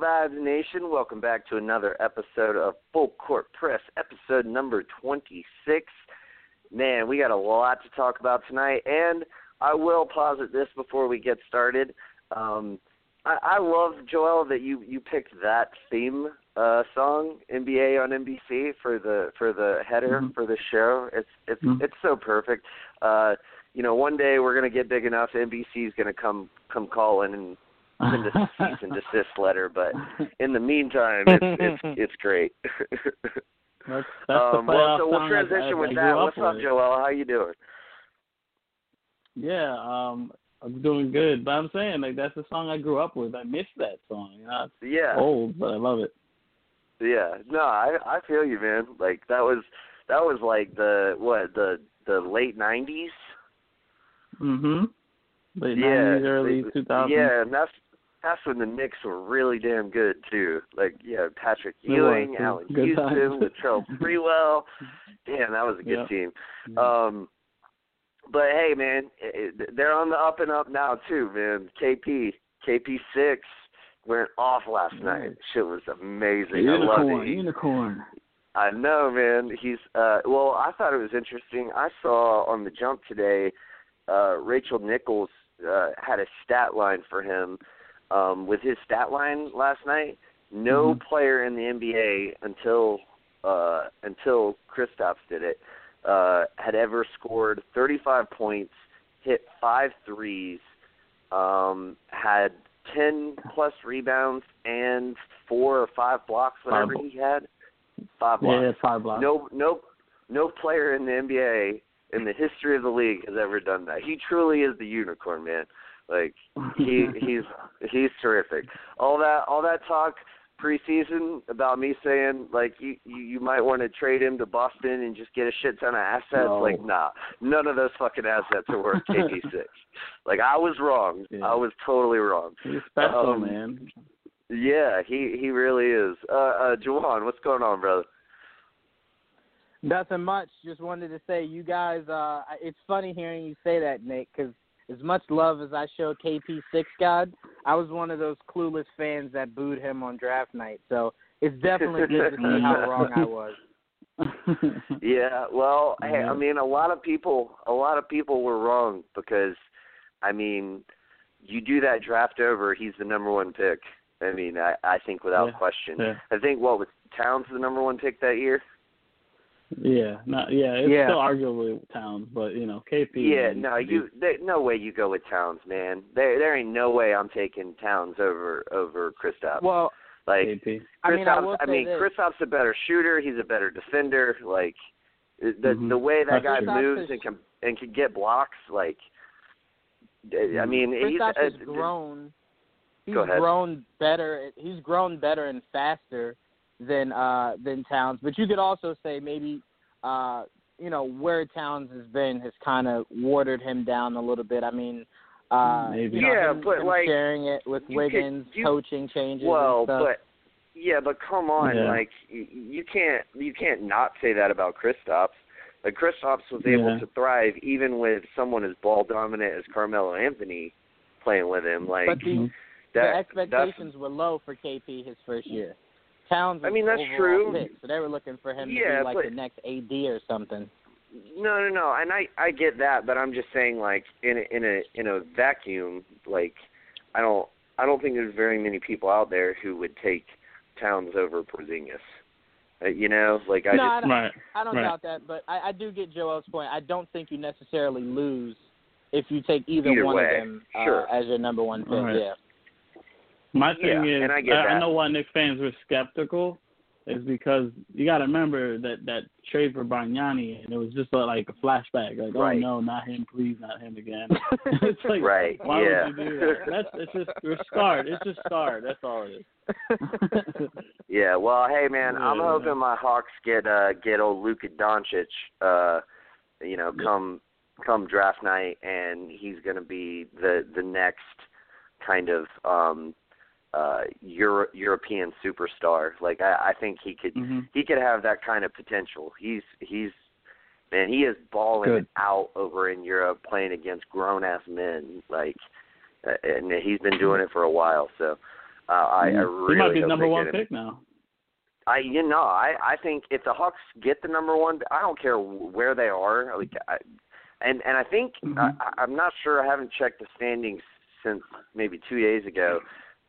Vibes Nation? Welcome back to another episode of Full Court Press, episode number 26. Man, we got a lot to talk about tonight, and I will posit this before we get started. Um, I, I love Joel that you you picked that theme uh, song NBA on NBC for the for the header Mhm. for the show. It's it's Mhm. it's so perfect. Uh, you know, one day we're gonna get big enough. NBC's gonna come come calling and send a cease and desist letter. But in the meantime, it's it's it's great. That's, that's um, well, so we'll transition I, with I that. What's up. Joel? How you doing? Yeah, um, I'm doing good, but I'm saying like that's the song I grew up with. I miss that song. You know, Yeah, old, but I love it. yeah. No, I I feel you, man. Like that was that was like the what the the late '90s. Mhm. Late yeah, 90s, early they- 2000s. Yeah, and that's that's when the Knicks were really damn good too. Like yeah, Patrick Ewing, too. Allan Good Houston. Latrell Sprewell. Damn, that was a good Yeah. team. Yeah. Um, but hey, man, it, they're on the up and up now too, man. KP, KP six went off last night. Shit was amazing. I love unicorn, it. unicorn. I know, man. He's uh well, I thought it was interesting. I saw on the jump today, uh Rachel Nichols uh had a stat line for him. Um with his stat line last night, no Mhm. player in the NBA until uh until Kristaps did it, uh had ever scored 35 points, hit five threes, um had 10 plus rebounds and four or five blocks whatever Five. he had. Five blocks. Yeah, five blocks. No, no, no player in the NBA in the history of the league has ever done that. He truly is the unicorn, man. Like he he's he's terrific. All that all that talk preseason about me saying like you you, you might want to trade him to Boston and just get a shit ton of assets. No. Like nah, none of those fucking assets are worth KP six. Like I was wrong. Yeah. I was totally wrong. He's special, um, man. Yeah, he he really is. Uh, uh, Juwan, what's going on, brother? Nothing much. Just wanted to say, you guys. Uh, it's funny hearing you say that, Nick, because as much love as I show KP Six God, I was one of those clueless fans that booed him on draft night. So it's definitely good to see how wrong I was. Yeah, well, hey, I mean, a lot of people, a lot of people were wrong because, I mean, you do that draft over, he's the number one pick. I mean, I, I think without Yeah, question. yeah. I think what was Towns the number one pick that year? Yeah, not yeah. It's Yeah. still arguably Towns, but you know, KP. Yeah, no, he's- you, there, no way you go with Towns, man. There, there ain't no way I'm taking Towns over over Kristaps. Well, like, KP. I mean, I Kristaps- will I mean. Kristaps a better shooter. He's a better defender. Like the Mhm. the way that That's guy true. moves Kristaps and can and can get blocks. Like, I Mhm. mean, he's Kristaps has uh, grown. He's Go ahead. grown better. He's grown better and faster than uh than Towns. But you could also say maybe uh you know where Towns has been has kind of watered him down a little bit. I mean, uh, Maybe. you know, Yeah, him- but, him like, sharing it with you could- Wiggins, you- coaching changes. well, and stuff. but yeah, but come on, Yeah. like you, you can't you can't not say that about Kristaps. Like Kristaps was able Yeah. to thrive even with someone as ball dominant as Carmelo Anthony playing with him. Like But the- Mhm. the expectations were low for KP his first year. Towns I mean, that's true. pick, so they were looking for him to be like but- the next AD or something. No, no, no, and I I get that, but I'm just saying like in a, in a in a vacuum, like I don't I don't think there's very many people out there who would take Towns over Porzingis. Uh, you know, like I no, just I don't, Right. I don't right. doubt that, but I, I do get Joel's point. I don't think you necessarily lose if you take either, Either one way, of them uh, sure. as your number one pick. Right. Yeah. My thing Yeah, is, I get that. know why Knicks fans were skeptical is because you got to remember that that trade for Bargnani and it was just uh, like a flashback. Like, Right. oh no, not him, please, not him again. it's like, Right, Why yeah. would you do that? That's it's just we're scarred. It's just scarred. That's all it is. Yeah, well, hey man, I'm Yeah. hoping my Hawks get uh get old Luka Doncic uh you know, come come draft night and he's going to be the the next kind of um uh Euro, European superstar. Like I I think he could hmm he could have that kind of potential. He's he's man, he is balling Good. out over in Europe playing against grown ass men like uh, and he's been doing it for a while. So uh, I, I really he might be the number one him. pick now. I you know I I think if the Hawks get the number one, I don't care where they are. Like, I, and and I think Mhm. I, I'm not sure. I haven't checked the standings since maybe two days ago,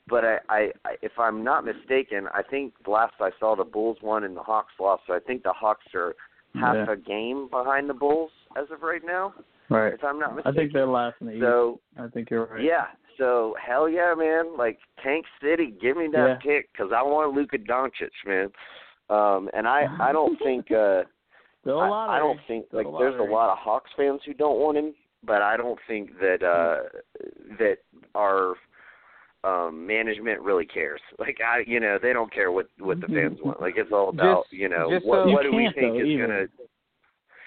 but I, I I if I'm not mistaken, I think last I saw the Bulls won and the Hawks lost. So I think the Hawks are half Yeah. a game behind the Bulls as of right now. Right. If I'm not mistaken. I think they're last in the East. so. I think you're right. Yeah. So hell yeah, man! Like Tank City, give me that pick because I want Luka Doncic, man. Um, and I I don't think uh, Still a I. I don't think Still like a there's a lot of Hawks fans who don't want him, but I don't think that uh that our um management really cares. Like I you know, they don't care what what the fans want. Like it's all about, Just- you know, what so- what do we think though, is either. gonna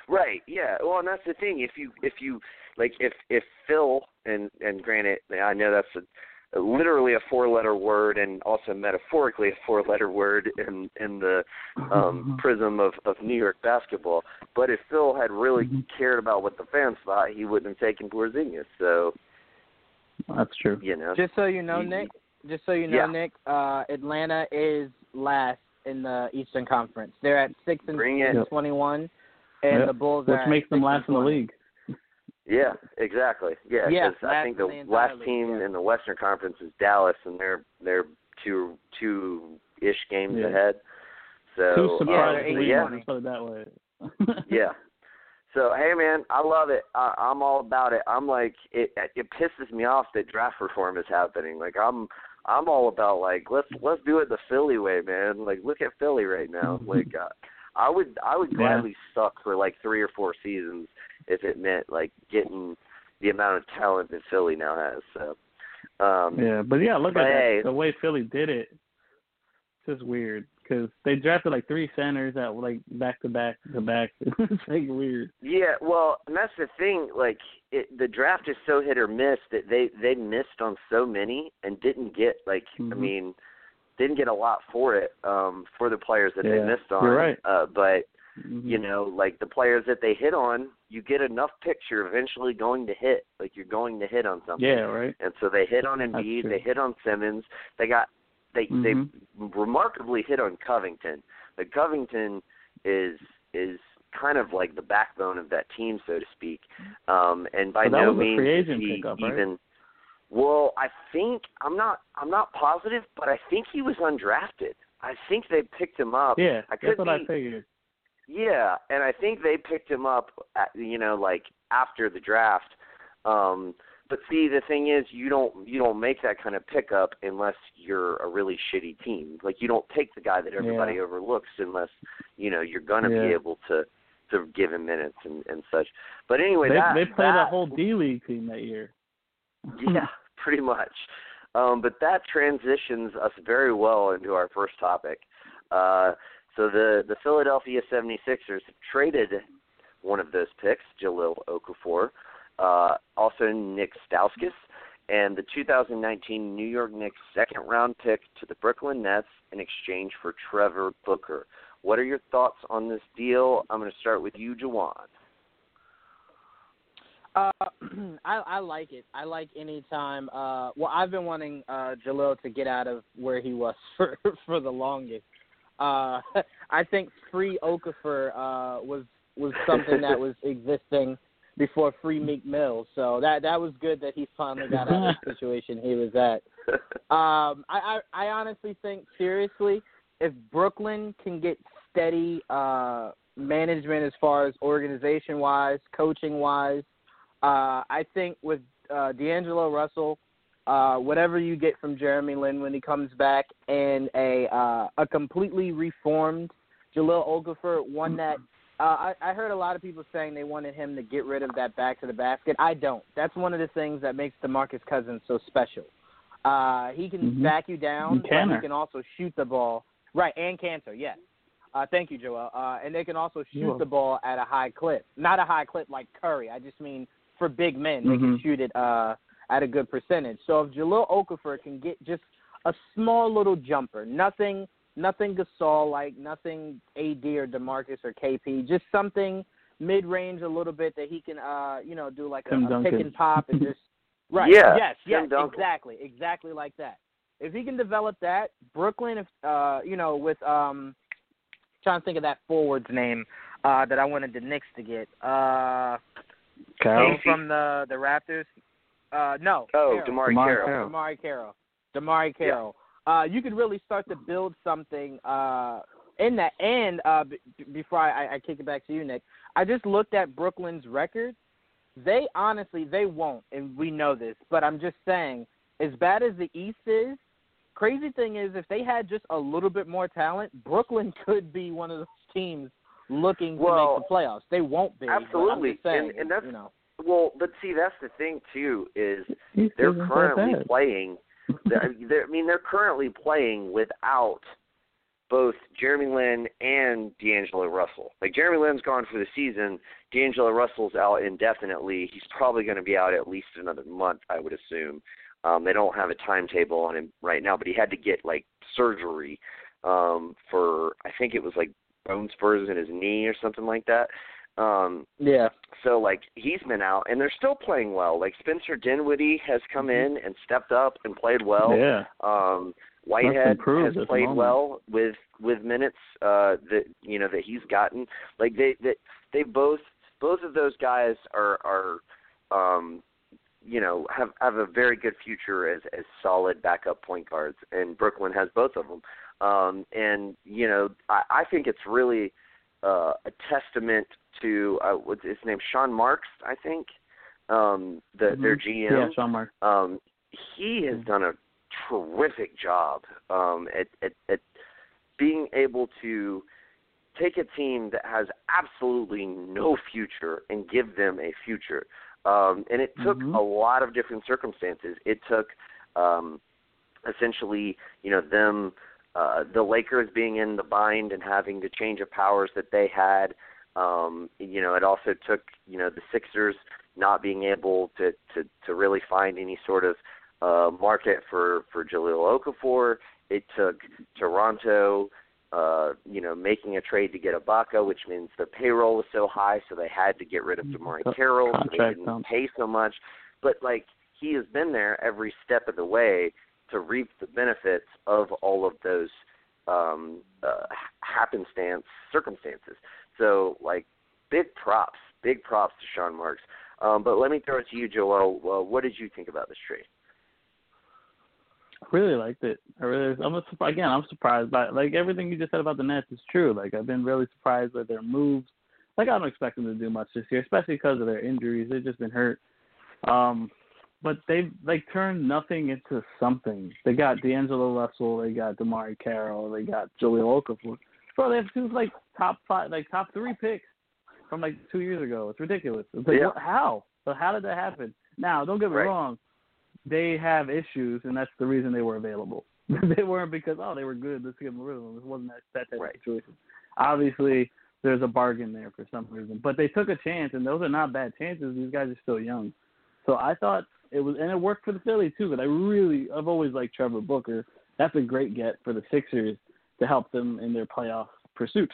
Right, yeah. Well and that's the thing. If you if you like if if Phil and and granted I know that's a literally a four letter word and also metaphorically a four letter word in in the um prism of of New York basketball. But if Phil had really Mhm. cared about what the fans thought, he wouldn't have taken Porzingis. So That's true. you know, Just so you know, You- Nick. Just so you know, Yeah. Nick. Uh, Atlanta is last in the Eastern Conference. They're at six and Bring it. Yep. twenty-one, and Yep. the Bulls Which are at makes them last in the league. yeah, exactly, yeah. Yeah, 'cause I think the the entire last league, team yeah. in the Western Conference is Dallas, and they're they're two two ish games Yeah. ahead. So Two um, surprising yeah, put it that way. yeah. So hey man, I love it. I, I'm all about it. I'm like it. It pisses me off that draft reform is happening. Like I'm, I'm all about like let's let's do it the Philly way, man. Like look at Philly right now. Like uh, I would I would Yeah. gladly suck for like three or four seasons if it meant like getting the amount of talent that Philly now has. So um Yeah, but yeah, look But at hey. that. The way Philly did it, it's just weird because they drafted like three centers at like back to back to back. it's like weird. Yeah, well, and that's the thing. Like, it, the draft is so hit or miss that they they missed on so many and didn't get like I Mhm. mean, didn't get a lot for it um for the players that they missed on. you're right. Uh, but Mhm. you know, like the players that they hit on, you get enough picks, you're eventually going to hit. Like you're going to hit on something. Yeah, right. And so they hit on Embiid, they hit on Simmons, they got they Mhm. they remarkably hit on Covington. But Covington is is kind of like the backbone of that team, so to speak. Um and by that no means is he pickup, right? even well, I think I'm not I'm not positive, but I think he was undrafted. I think they picked him up. Yeah, I could that's what I figured. yeah, and I think they picked him up, at, you know, like after the draft. Um, but see, the thing is, you don't you don't make that kind of pickup unless you're a really shitty team. Like you don't take the guy that everybody Yeah. overlooks unless you know you're gonna be able to to give him minutes and and such. But anyway, They that they played that, a whole D League team that year. yeah, pretty much. Um, but that transitions us very well into our first topic. Uh, so the the Philadelphia 76ers have traded one of those picks, Jahlil Okafor, uh, also Nik Stauskas, and the 2019 New York Knicks second round pick to the Brooklyn Nets in exchange for Trevor Booker. What are your thoughts on this deal? I'm going to start with you, Jawan. Uh, I I like it. I like any time. Uh, well, I've been wanting uh, Jahlil to get out of where he was for for the longest. Uh, I think free Okafor uh, was was something that was existing before Free Meek Mill. So that that was good that he finally got out of the situation he was at. Um, I, I I honestly think seriously, if Brooklyn can get steady uh, management as far as organization wise, coaching wise, uh, I think with uh, D'Angelo Russell, uh, whatever you get from Jeremy Lin when he comes back, and a uh, a completely reformed Jahlil Okafor, one that uh, I, I heard a lot of people saying they wanted him to get rid of that back to the basket. I don't. That's one of the things that makes DeMarcus Cousins so special. Uh, he can Mhm. back you down, And but he can also shoot the ball. Right, and Kanter, yes. Uh, thank you, Joel. Uh, and they can also shoot You're the ball at a high clip. Not a high clip like Curry. I just mean for big men, they can Mhm. shoot it uh, at a good percentage. So if Jahlil Okafor can get just a small little jumper, nothing, nothing Gasol like, nothing AD or Demarcus or KP, just something mid range a little bit that he can, uh, you know, do like a, Tim a pick and pop and just right. Yeah, Yes. Tim Yes. Duncan. Exactly. Exactly like that. If he can develop that, Brooklyn, if uh, you know, with um, trying to think of that forward's name uh, that I wanted the Knicks to get. Uh, Carroll. came from the the Raptors. Uh, no. Oh, Carroll. DeMarre DeMarre Carroll. Carroll. DeMarre Carroll. DeMarre Carroll. Uh, you could really start to build something uh, in that. And uh, b- before I, I kick it back to you, Nick, I just looked at Brooklyn's record. They honestly, they won't, and we know this. But I'm just saying, as bad as the East is, crazy thing is, if they had just a little bit more talent, Brooklyn could be one of those teams looking to make the playoffs. They won't be. but I'm absolutely. just saying, And- and that's- you know. Well, but see, that's the thing too is they're currently playing. They're, they're, I mean, they're currently playing without both Jeremy Lin and D'Angelo Russell. Like Jeremy Lin's gone for the season. D'Angelo Russell's out indefinitely. He's probably going to be out at least another month, I would assume. Um, they don't have a timetable on him right now, but he had to get like surgery um, for I think it was like bone spurs in his knee or something like that. Um, Yeah. so like he's been out and they're still playing well. Like Spencer Dinwiddie has come in and stepped up and played well. yeah. Um Whitehead has played moment. well with with minutes uh that you know that he's gotten. Like they that they both both of those guys are are um you know have have a very good future as as solid backup point guards and Brooklyn has both of them. Um and you know I I think it's really uh a testament to uh what's his name Sean Marks I think um the their Mhm. GM Yeah, Sean Mark. um, he has Mhm. done a terrific job um, at, at, at being able to take a team that has absolutely no future and give them a future. Um, and it took Mhm. a lot of different circumstances. It took um, essentially, you know, them, uh, the Lakers being in the bind and having the change of powers that they had. Um, you know, it also took, you know, the Sixers not being able to to to really find any sort of uh market for for Jahlil Okafor. It took Toronto uh, you know, making a trade to get Ibaka, which means their payroll was so high, so they had to get rid of DeMarre Co- Carroll, so they didn't pay so much. But like he has been there every step of the way to reap the benefits of all of those um uh happenstance circumstances. So like big props, big props to Sean Marks. Um, but let me throw it to you, Joel. Uh, what did you think about this trade? I really liked it. I really, I'm a, again, I'm surprised by like everything you just said about the Nets is true. Like I've been really surprised by their moves. Like I don't expect them to do much this year, especially because of their injuries. They've just been hurt. Um, but they've like turned nothing into something. They got D'Angelo Russell, they got DeMarre Carroll, they got Jahlil Okafor. Bro, they have two like top five, like top three picks from like two years ago. It's ridiculous. It's like Yeah. what, how? So how did that happen? Now, don't get me Right. wrong they have issues, and that's the reason they were available. they weren't because oh they were good. Let's give them rid of them. It wasn't that that type Right. of situation. Obviously, there's a bargain there for some reason, but they took a chance, and those are not bad chances. These guys are still young, so I thought it was, and it worked for the Phillies too. But I really, I've always liked Trevor Booker. That's a great get for the Sixers to help them in their playoff pursuit.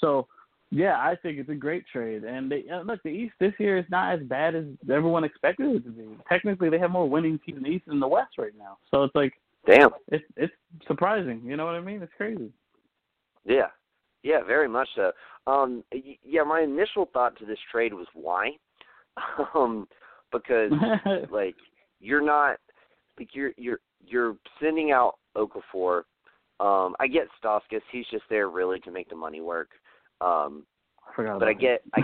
So yeah, I think it's a great trade. And they, uh, look, the East this year is not as bad as everyone expected it to be. Technically, they have more winning teams in the East than the West right now. So it's like Damn. it's it's surprising. You know what I mean? It's crazy. Yeah. Yeah, very much so. Um, yeah, my initial thought to this trade was why, um, because like you're not like you're you're you're sending out Okafor. Um, I get Stauskas; he's just there really to make the money work. Um, I forgot but I get I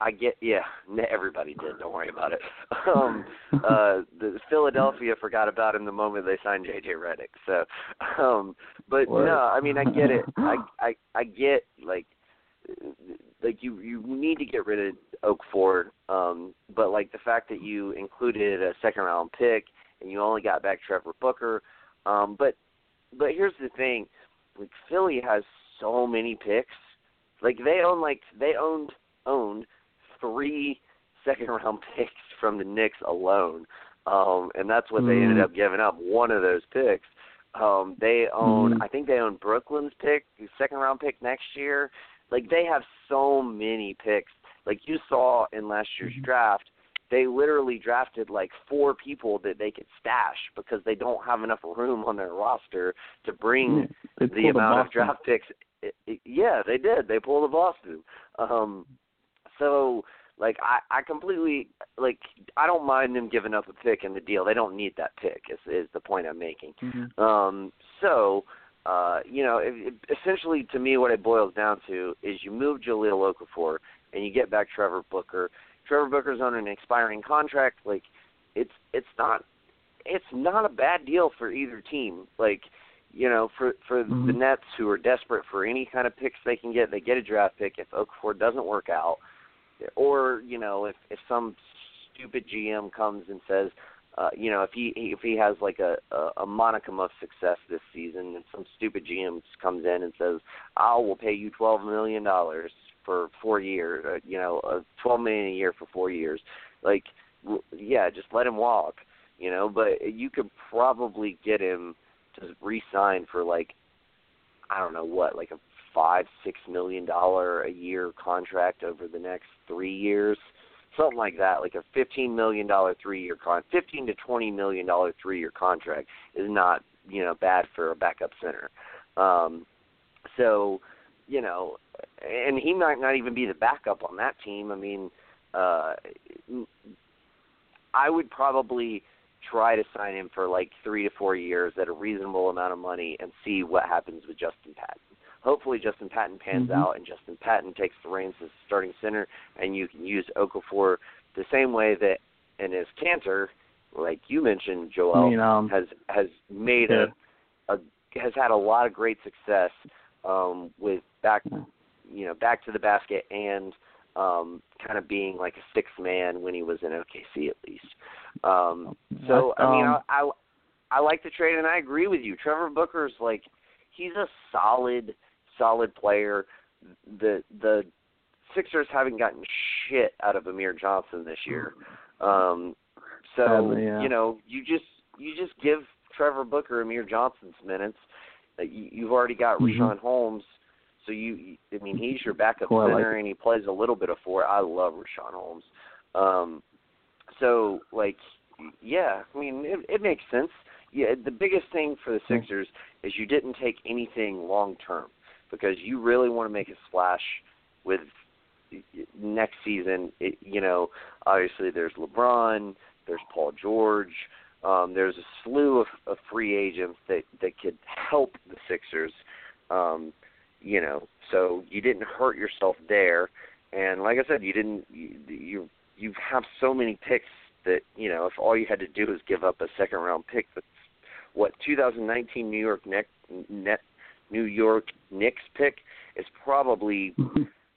I get yeah, everybody did. Don't worry about it. Um, uh, the Philadelphia forgot about him the moment they signed JJ Redick. So, um, but Word. no, I mean I get it. I I I get like like you you need to get rid of Oak Ford, um, but like the fact that you included a second round pick and you only got back Trevor Booker, um, but but here's the thing, like Philly has so many picks, like they own like they owned owned three second round picks from the Knicks alone, um, and that's what they ended Mm. up giving up. One of those picks. Um, they own, Mhm. I think they own Brooklyn's pick, second round pick next year. Like they have so many picks. Like you saw in last year's Mhm. draft, they literally drafted like four people that they could stash because they don't have enough room on their roster to bring the amount of draft picks. It, it, yeah, they did. They pulled a Boston. Um, so like I, I completely like I don't mind them giving up a pick in the deal. They don't need that pick. Is is the point I'm making. Mhm. Um, so, uh, you know, it, it, essentially to me, what it boils down to is you move Jahlil Okafor and you get back Trevor Booker. Trevor Booker's on an expiring contract. Like, it's it's not it's not a bad deal for either team. Like, you know, for for the Mhm. Nets who are desperate for any kind of picks they can get, they get a draft pick. If Okafor doesn't work out, or you know, if if some stupid GM comes and says, uh, you know, if he if he has like a, a a monicum of success this season, and some stupid GM comes in and says, "I will pay you twelve million dollars for four years, uh, you know, uh, twelve million a year for four years," like, yeah, just let him walk, you know. But you could probably get him to re-sign for like, I don't know what, like a five six million dollar a year contract over the next three years something like that, like a fifteen million dollar three year con fifteen to twenty million dollar three year contract is not, you know, bad for a backup center. Um so, you know, and he might not even be the backup on that team. I mean, uh I would probably try to sign him for like three to four years at a reasonable amount of money and see what happens with Justin Patton. Hopefully Justin Patton pans Mhm. out and Justin Patton takes the reins as starting center and you can use Okafor the same way that and as Kanter, like you mentioned, Joel, I mean, um, has has made yeah. a, a has had a lot of great success um with back. You know, back to the basket and um kind of being like a sixth man when he was in OKC at least. Um so I mean um, I, I I like the trade and I agree with you. Trevor Booker's like he's a solid solid player. The the Sixers haven't gotten shit out of Amir Johnson this year. Um so Sadly, yeah. you know, you just you just give Trevor Booker Amir Johnson's minutes. Uh, you, you've already got Mhm. Richaun Holmes, so you I mean he's your backup Cool, I like center and he plays a little bit of four. I love Richaun Holmes. Um so like yeah, I mean it, it makes sense. Yeah, the biggest thing for the. Sixers is you didn't take anything long term because you really want to make a splash with next season. It, you know, obviously there's LeBron, there's Paul George, um, there's a slew of, of free agents that that could help the Sixers. Um, you know, so you didn't hurt yourself there, and like I said, you didn't. You you, you have so many picks that you know if all you had to do is give up a second round pick, that's what 2019 New York Knicks net New York Knicks pick is probably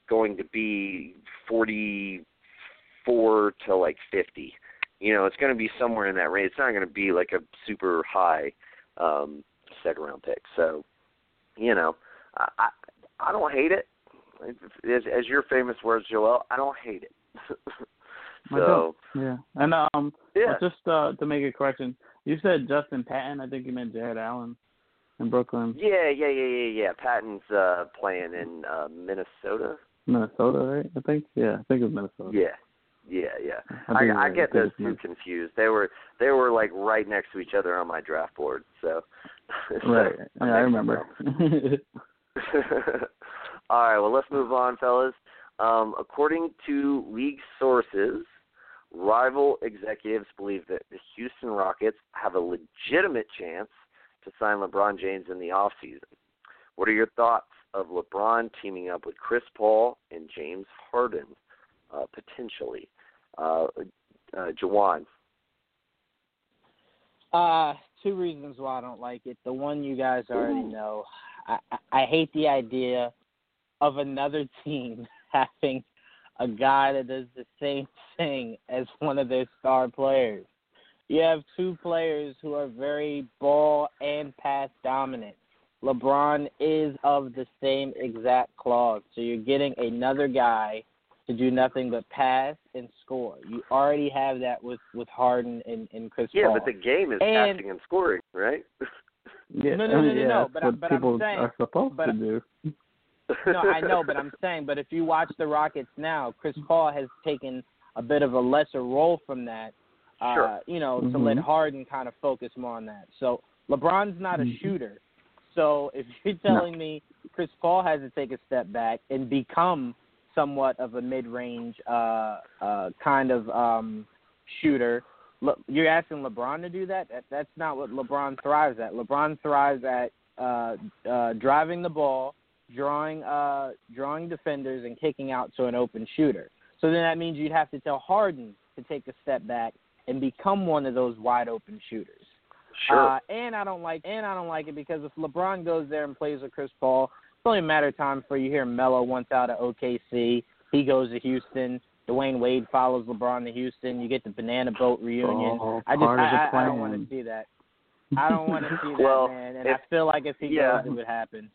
going to be 44 to like 50. You know, it's going to be somewhere in that range. It's not going to be like a super high um second round pick. So, you know, I I, I don't hate it. As, as your famous words, Joel, I don't hate it. So. Yeah, and um, yeah. just uh, to make a correction, you said Justin Patton. I think you meant Jarrett Allen in Brooklyn, Yeah, yeah, yeah, yeah, yeah. Patton's uh playing in uh Minnesota. Minnesota, right? I think. Yeah, I think it was Minnesota. Yeah. Yeah, yeah. I, I, I get those two confused. They were they were like right next to each other on my draft board. So, Right. Yeah, I remember. All right, well, let's move on, fellas. Um, according to league sources, rival executives believe that the Houston Rockets have a legitimate chance to sign LeBron James in the offseason. What are your thoughts of LeBron teaming up with Chris Paul and James Harden uh, potentially? Uh, uh, Jawan. Uh, two reasons why I don't like it. The one you guys already know. I, I, I hate the idea of another team having a guy that does the same thing as one of their star players. You have two players who are very ball and pass dominant. LeBron is of the same exact cloth. So you're getting another guy to do nothing but pass and score. You already have that with with Harden and, and Chris yeah, Paul. but the game is And- passing and scoring, right? Yeah, No, no, no, no, yeah, no, but I- what but I'm people saying- are supposed but- to do. no, I know, but I'm saying, but if you watch the Rockets now, Chris Paul has taken a bit of a lesser role from that. Uh, Sure. You know, to let. Harden kind of focus more on that. So LeBron's not a Mhm. shooter. So if you're telling me Chris Paul has to take a step back and become somewhat of a mid-range uh, uh, kind of um, shooter, Le- you're asking LeBron to do that? that? That's not what LeBron thrives at. LeBron thrives at uh, uh, driving the ball, drawing uh, drawing defenders, and kicking out to an open shooter. So then that means you'd have to tell Harden to take a step back and become one of those wide open shooters. sure. Uh, and I don't like and I don't like it because if LeBron goes there and plays with Chris Paul, it's only a matter of time before you hear Melo once out of OKC. He goes to Houston. Dwyane Wade follows LeBron to Houston. You get the banana boat reunion. all I just part of the I, I, I don't want to see that. I don't want to see that, Well, man. And if- I feel like if he yeah. goes, it would happen.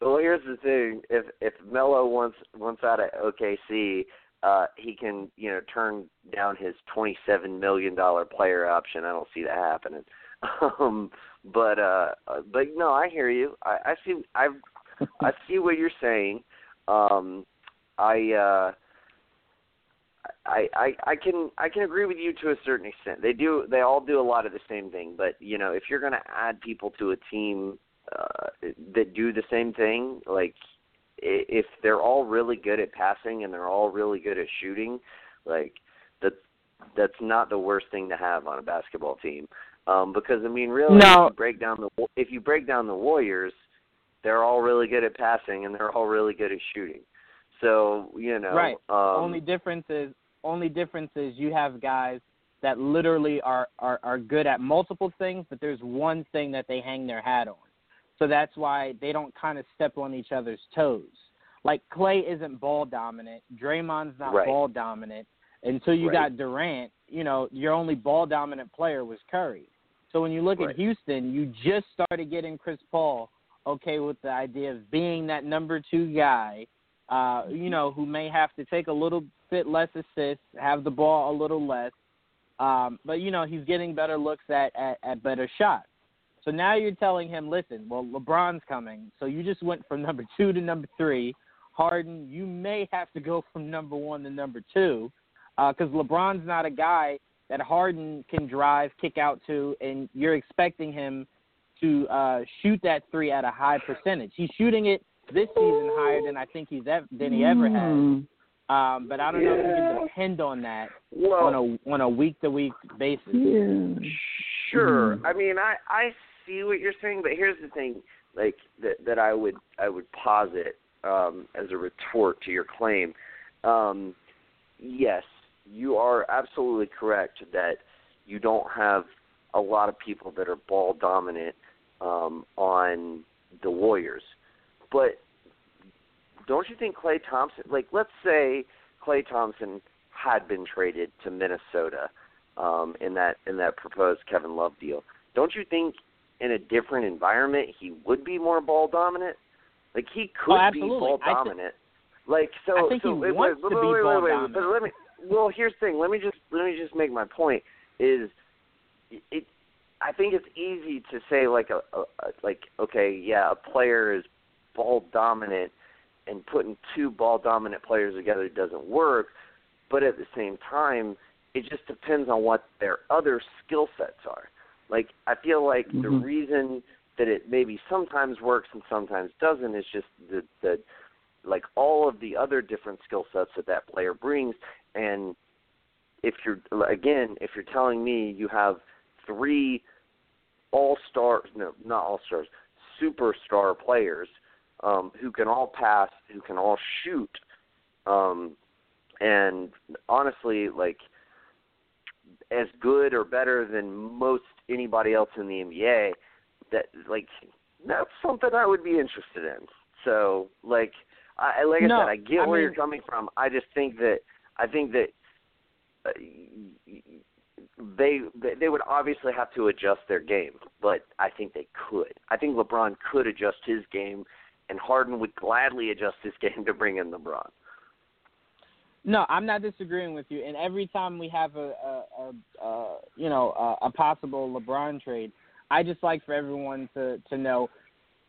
Well, here's the thing: if if Melo wants wants out of OKC, uh, he can you know turn down his twenty seven million dollar player option. I don't see that happening. Um, but uh, uh, but no, I hear you. I, I see. I I see what you're saying. Um, I uh, I, I I can I can agree with you to a certain extent. They do they all do a lot of the same thing, but you know if you're going to add people to a team uh, that do the same thing, like i- if they're all really good at passing and they're all really good at shooting, like that that's not the worst thing to have on a basketball team. Um, because I mean, really, No. if you break down the if you break down the Warriors, they're all really good at passing and they're all really good at shooting. So you know, Right. Um, only difference is only difference is you have guys that literally are, are are good at multiple things, but there's one thing that they hang their hat on. So that's why they don't kind of step on each other's toes. Like Klay isn't ball dominant, Draymond's not Right. ball dominant. Until you Right. got Durant, you know, your only ball dominant player was Curry. So when you look Right. at Houston, you just started getting Chris Paul okay with the idea of being that number two guy uh, you know, who may have to take a little bit less assists, have the ball a little less. Um, but you know, he's getting better looks at, at, at better shots. So now you're telling him, listen, well, LeBron's coming. So you just went from number two to number three. Harden, you may have to go from number one to number two because LeBron's not a guy that Harden can drive, kick out to, and you're expecting him to uh, shoot that three at a high percentage. He's shooting it this season higher than I think he's ever than he ever has. Mm. Um, but I don't know if you can depend on that well, on a on a week to week basis. Yeah. Sure. Mhm. I mean, I I see what you're saying, but here's the thing, like that that I would I would posit um, as a retort to your claim. Um, yes, you are absolutely correct that you don't have a lot of people that are ball dominant um, on the Warriors, but don't you think Klay Thompson? Like, let's say Klay Thompson had been traded to Minnesota um, in that in that proposed Kevin Love deal. Don't you think in a different environment he would be more ball dominant? Like he could Oh, be ball dominant. like so. I think so he wait, wants wait, to wait, be wait, ball wait, wait, dominant. But let me. Well, here's the thing. Let me just let me just make my point. Is it? I think it's easy to say like a, a, a like okay, yeah, a player is ball dominant, and putting two ball dominant players together doesn't work. But at the same time, it just depends on what their other skill sets are. Like I feel like the Mhm. reason that it maybe sometimes works and sometimes doesn't is just the the like all of the other different skill sets that that player brings. And if you're again, if you're telling me you have three all stars, no, not all stars, superstar players um, who can all pass, who can all shoot, um, and honestly, like as good or better than most anybody else in the NBA. That like that's something I would be interested in. So like I like I no, said, I get I where mean, you're coming from. I just think that I think that uh, they they would obviously have to adjust their game, but I think they could. I think LeBron could adjust his game, and Harden would gladly adjust his game to bring in LeBron. No, I'm not disagreeing with you. And every time we have a, a, a, a you know a, a possible LeBron trade, I just like for everyone to to know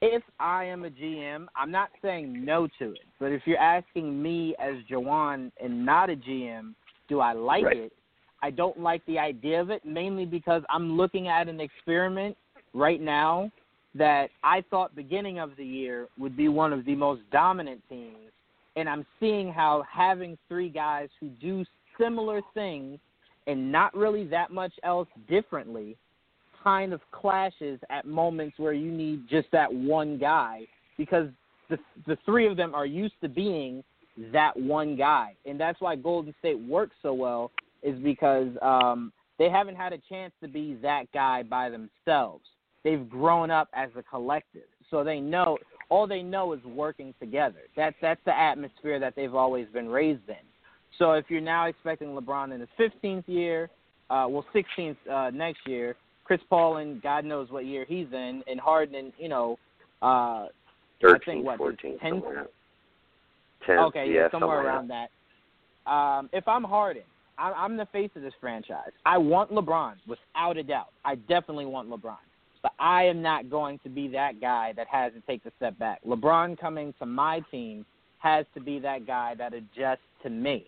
if I am a GM, I'm not saying no to it. But if you're asking me as Jawan and not a GM, do I like Right. it? I don't like the idea of it, mainly because I'm looking at an experiment right now that I thought beginning of the year would be one of the most dominant teams. And I'm seeing how having three guys who do similar things and not really that much else differently kind of clashes at moments where you need just that one guy. Because the the three of them are used to being that one guy. And that's why Golden State works so well is because um they haven't had a chance to be that guy by themselves. They've grown up as a collective. So they know all they know is working together. That's that's the atmosphere that they've always been raised in. So if you're now expecting LeBron in his 15th year, uh, well 16th uh, next year, Chris Paul in God knows what year he's in, and Harden, in, you know, uh, I think what 14, 10th? somewhere. 10, Okay, yeah, somewhere somewhere around that. Um, if I'm Harden, I'm, I'm the face of this franchise. I want LeBron without a doubt. I definitely want LeBron, but I am not going to be that guy that has to take the step back. LeBron coming to my team has to be that guy that adjusts to me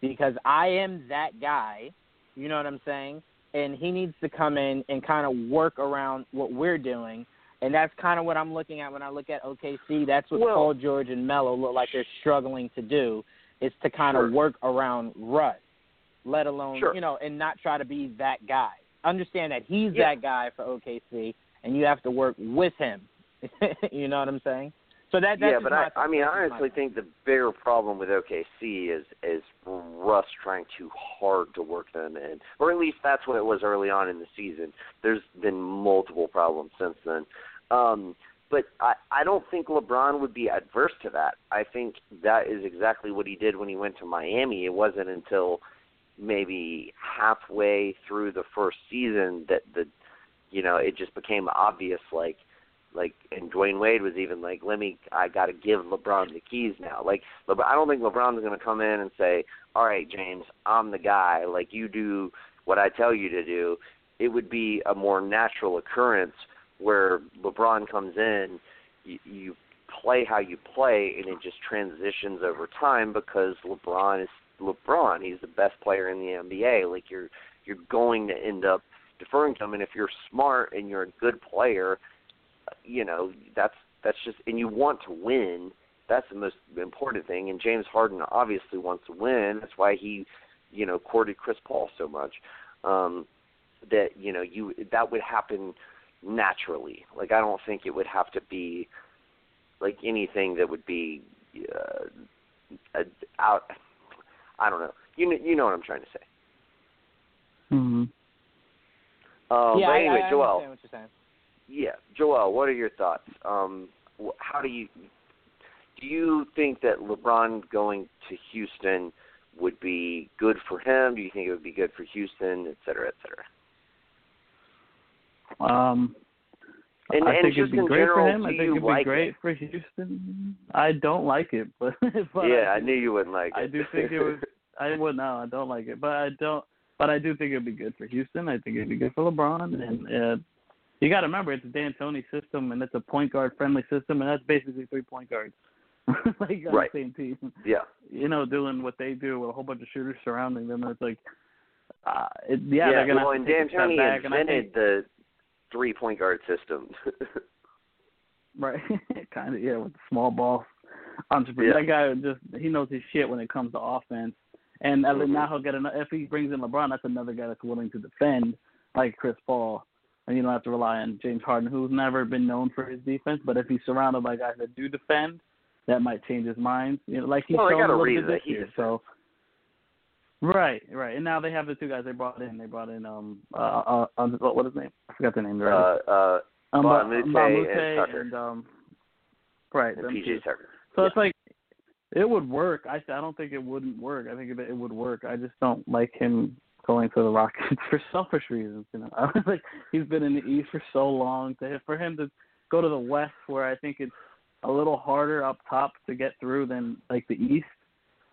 because I am that guy. You know what I'm saying? And he needs to come in and kind of work around what we're doing. And that's kind of what I'm looking at when I look at OKC. That's what Well- Paul George and Melo look like they're struggling to do is to kind Sure. of work around Russ, let alone Sure. you know, and not try to be that guy. Understand that he's Yeah. that guy for OKC, and you have to work with him. you know what I'm saying? So that that's yeah, but I, I mean, I that's just my honestly think the bigger problem with OKC is is Russ trying too hard to work them in, or at least that's what it was early on in the season. There's been multiple problems since then, um, but I I don't think LeBron would be adverse to that. I think that is exactly what he did when he went to Miami. It wasn't until maybe halfway through the first season that the you know it just became obvious like like and Dwyane Wade was even like, "Let me, I got to give LeBron the keys now." Like, LeBron, I don't think LeBron's going to come in and say, "All right, James, I'm the guy. Like, you do what I tell you to do." It would be a more natural occurrence where LeBron comes in, you, you play how you play, and it just transitions over time because LeBron is LeBron. He's the best player in the NBA. Like, you're you're going to end up deferring to him, and if you're smart and you're a good player you know that's that's just and you want to win that's the most important thing. And James Harden obviously wants to win. That's why he you know courted Chris Paul so much. Um that you know you that would happen naturally. Like I don't think it would have to be like anything that would be uh, a, out I don't know you know, you know what I'm trying to say hmm um yeah, but anyway I, I Joel what you're saying. Yeah, Joel, what are your thoughts? Um, wh- how do you do you think that LeBron going to Houston would be good for him? Do you think it would be good for Houston, et cetera, et cetera? Um, And- I and think it'd be great general, for him. I think it'd be great it? for Houston. I don't like it, but, but yeah, I, I knew you wouldn't like it. I do think it would. I would no, I don't like it, but I don't. But I do think it'd be good for Houston. I think it'd be good for LeBron, and uh, you got to remember it's a D'Antoni system, and it's a point guard friendly system, and that's basically three point guards, like on Right. the same team. yeah, You know, doing what they do with a whole bunch of shooters surrounding them. And it's like, uh, it, yeah, they're gonna well, have and to take a step D'Antoni back, and invented think the three point guard system. Right. kind of, yeah, with the small ball. entrepreneur. Yeah. That guy just he knows his shit when it comes to offense. And now he'll get another. If he brings in LeBron, that's another guy that's willing to defend, like Chris Paul. And you don't have to rely on James Harden, who's never been known for his defense. But if he's surrounded by guys that do defend, that might change his mind. You know, like he's Well, shown a little bit this year. So. Right, right, and now they have the two guys they brought in. They brought in um uh, uh, uh what what is his name? I forgot the name. Uh, uh, um, Mbah Ba- Moute Mbah and Tucker. and um, right, and PJ. Tucker. So it's like it would work. I I don't think it wouldn't work. I think it, it would work. I just don't like him going to the Rockets for selfish reasons. You know, I was like he's been in the East for so long. To for him to go to the West, where I think it's a little harder up top to get through than like the East.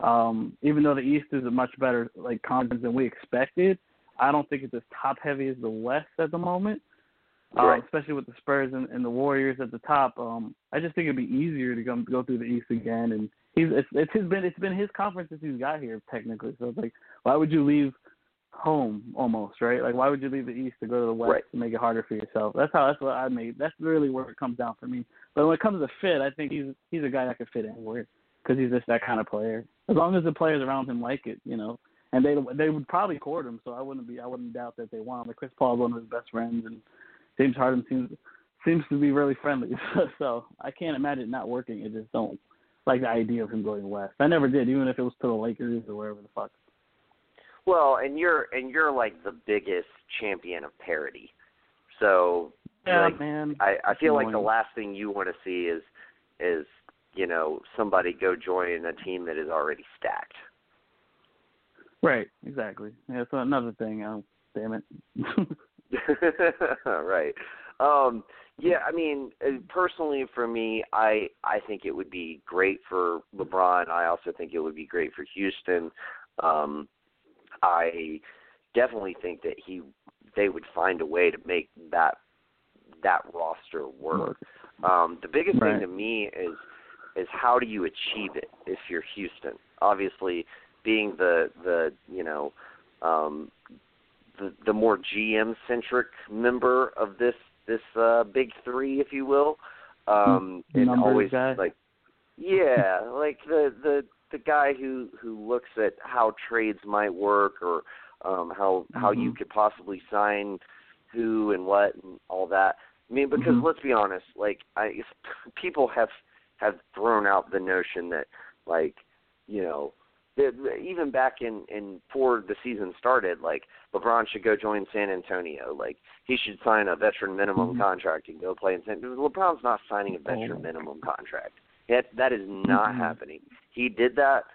Um, even though the East is a much better like conference than we expected, I don't think it's as top heavy as the West at the moment. Um, especially with the Spurs and, and the Warriors at the top. Um, I just think it'd be easier to go go through the East again, and he's it's, it's his been it's been his conference since he's got here technically. So it's like, why would you leave home almost right? Like, why would you leave the East to go to the West Right. to make it harder for yourself? That's how that's what I made. That's really where it comes down for me. But when it comes to fit, I think he's he's a guy that could fit anywhere because he's just that kind of player. As long as the players around him like it, you know. And they they would probably court him, so I wouldn't be I wouldn't doubt that they want him. Like Chris Paul's one of his best friends, and James Harden seems seems to be really friendly. so I can't imagine not working. I just don't like the idea of him going west. I never did, even if it was to the Lakers or wherever the fuck. Well, and you're and you're like the biggest champion of parity. So Yeah, like, man. I I feel like the last thing you want to see is is you know somebody go join a team that is already stacked. Right, exactly. Yeah, so another thing. Oh, damn it. right. Um yeah, I mean, uh, personally for me, I I think it would be great for LeBron. I also think it would be great for Houston. Um I definitely think that he they would find a way to make that that roster work. Um, the biggest Right. thing to me is is how do you achieve it if you're Houston? Obviously, being the the you know um, the the more GM centric member of this this uh, big three, if you will, um, and Numbers always guy. like yeah, like the the the guy who who looks at how trades might work or um, how how you Mhm. could possibly sign who and what and all that. I mean, because Mhm. let's be honest, like I people have have thrown out the notion that like you know even back in in before the season started, like LeBron should go join San Antonio. Like he should sign a veteran minimum Mhm. contract and go play in San. LeBron's not signing a veteran Oh. minimum contract. That that is not Mhm. happening. He did that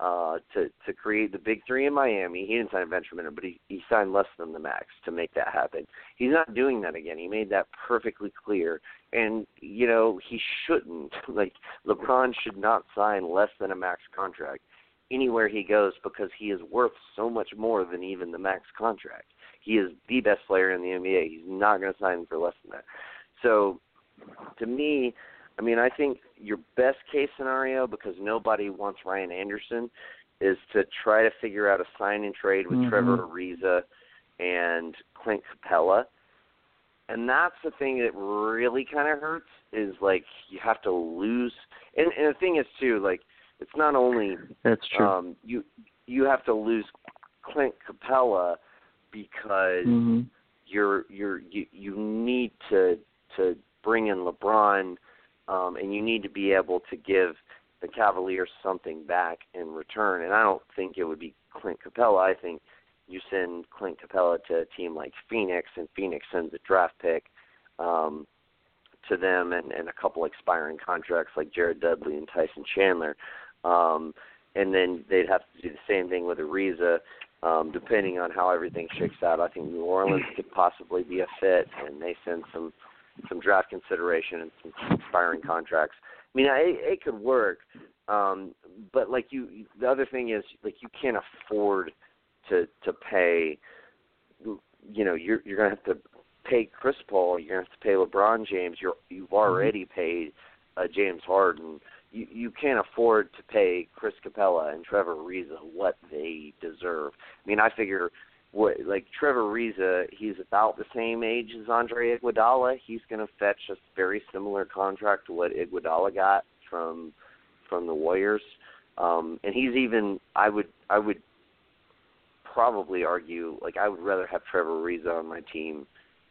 uh to to create the big three in Miami. He didn't sign a veteran minimum, but he he signed less than the max to make that happen. He's not doing that again. He made that perfectly clear. And you know he shouldn't. Like LeBron should not sign less than a max contract anywhere he goes because he is worth so much more than even the max contract. He is the best player in the NBA. He's not going to sign for less than that. So, to me, I mean, I think your best case scenario, because nobody wants Ryan Anderson, is to try to figure out a sign and trade with Mhm. Trevor Ariza and Clint Capela. And that's the thing that really kind of hurts is like you have to lose. And, and the thing is too, like it's not only That's true. um, you you have to lose Clint Capela because hmm you're you're you, you need to to bring in LeBron um and you need to be able to give the Cavaliers something back in return and I don't think it would be Clint Capela. I think you send Clint Capela to a team like Phoenix and Phoenix sends a draft pick um to them and, and a couple expiring contracts like Jared Dudley and Tyson Chandler. Um and then they'd have to do the same thing with Ariza um, depending on how everything shakes out. I think New Orleans could possibly be a fit, and they send some some draft consideration and some expiring contracts. I mean, it, it could work, um, but like you, the other thing is like you can't afford to to pay. You know, you're you're gonna have to pay Chris Paul. You're gonna have to pay LeBron James. You're you've already paid uh, James Harden you you can't afford to pay Chris Capela and Trevor Ariza what they deserve. I mean, I figure what like Trevor Ariza, he's about the same age as Andre Iguodala. He's going to fetch a very similar contract to what Iguodala got from from the Warriors. Um, and he's even I would I would probably argue like I would rather have Trevor Ariza on my team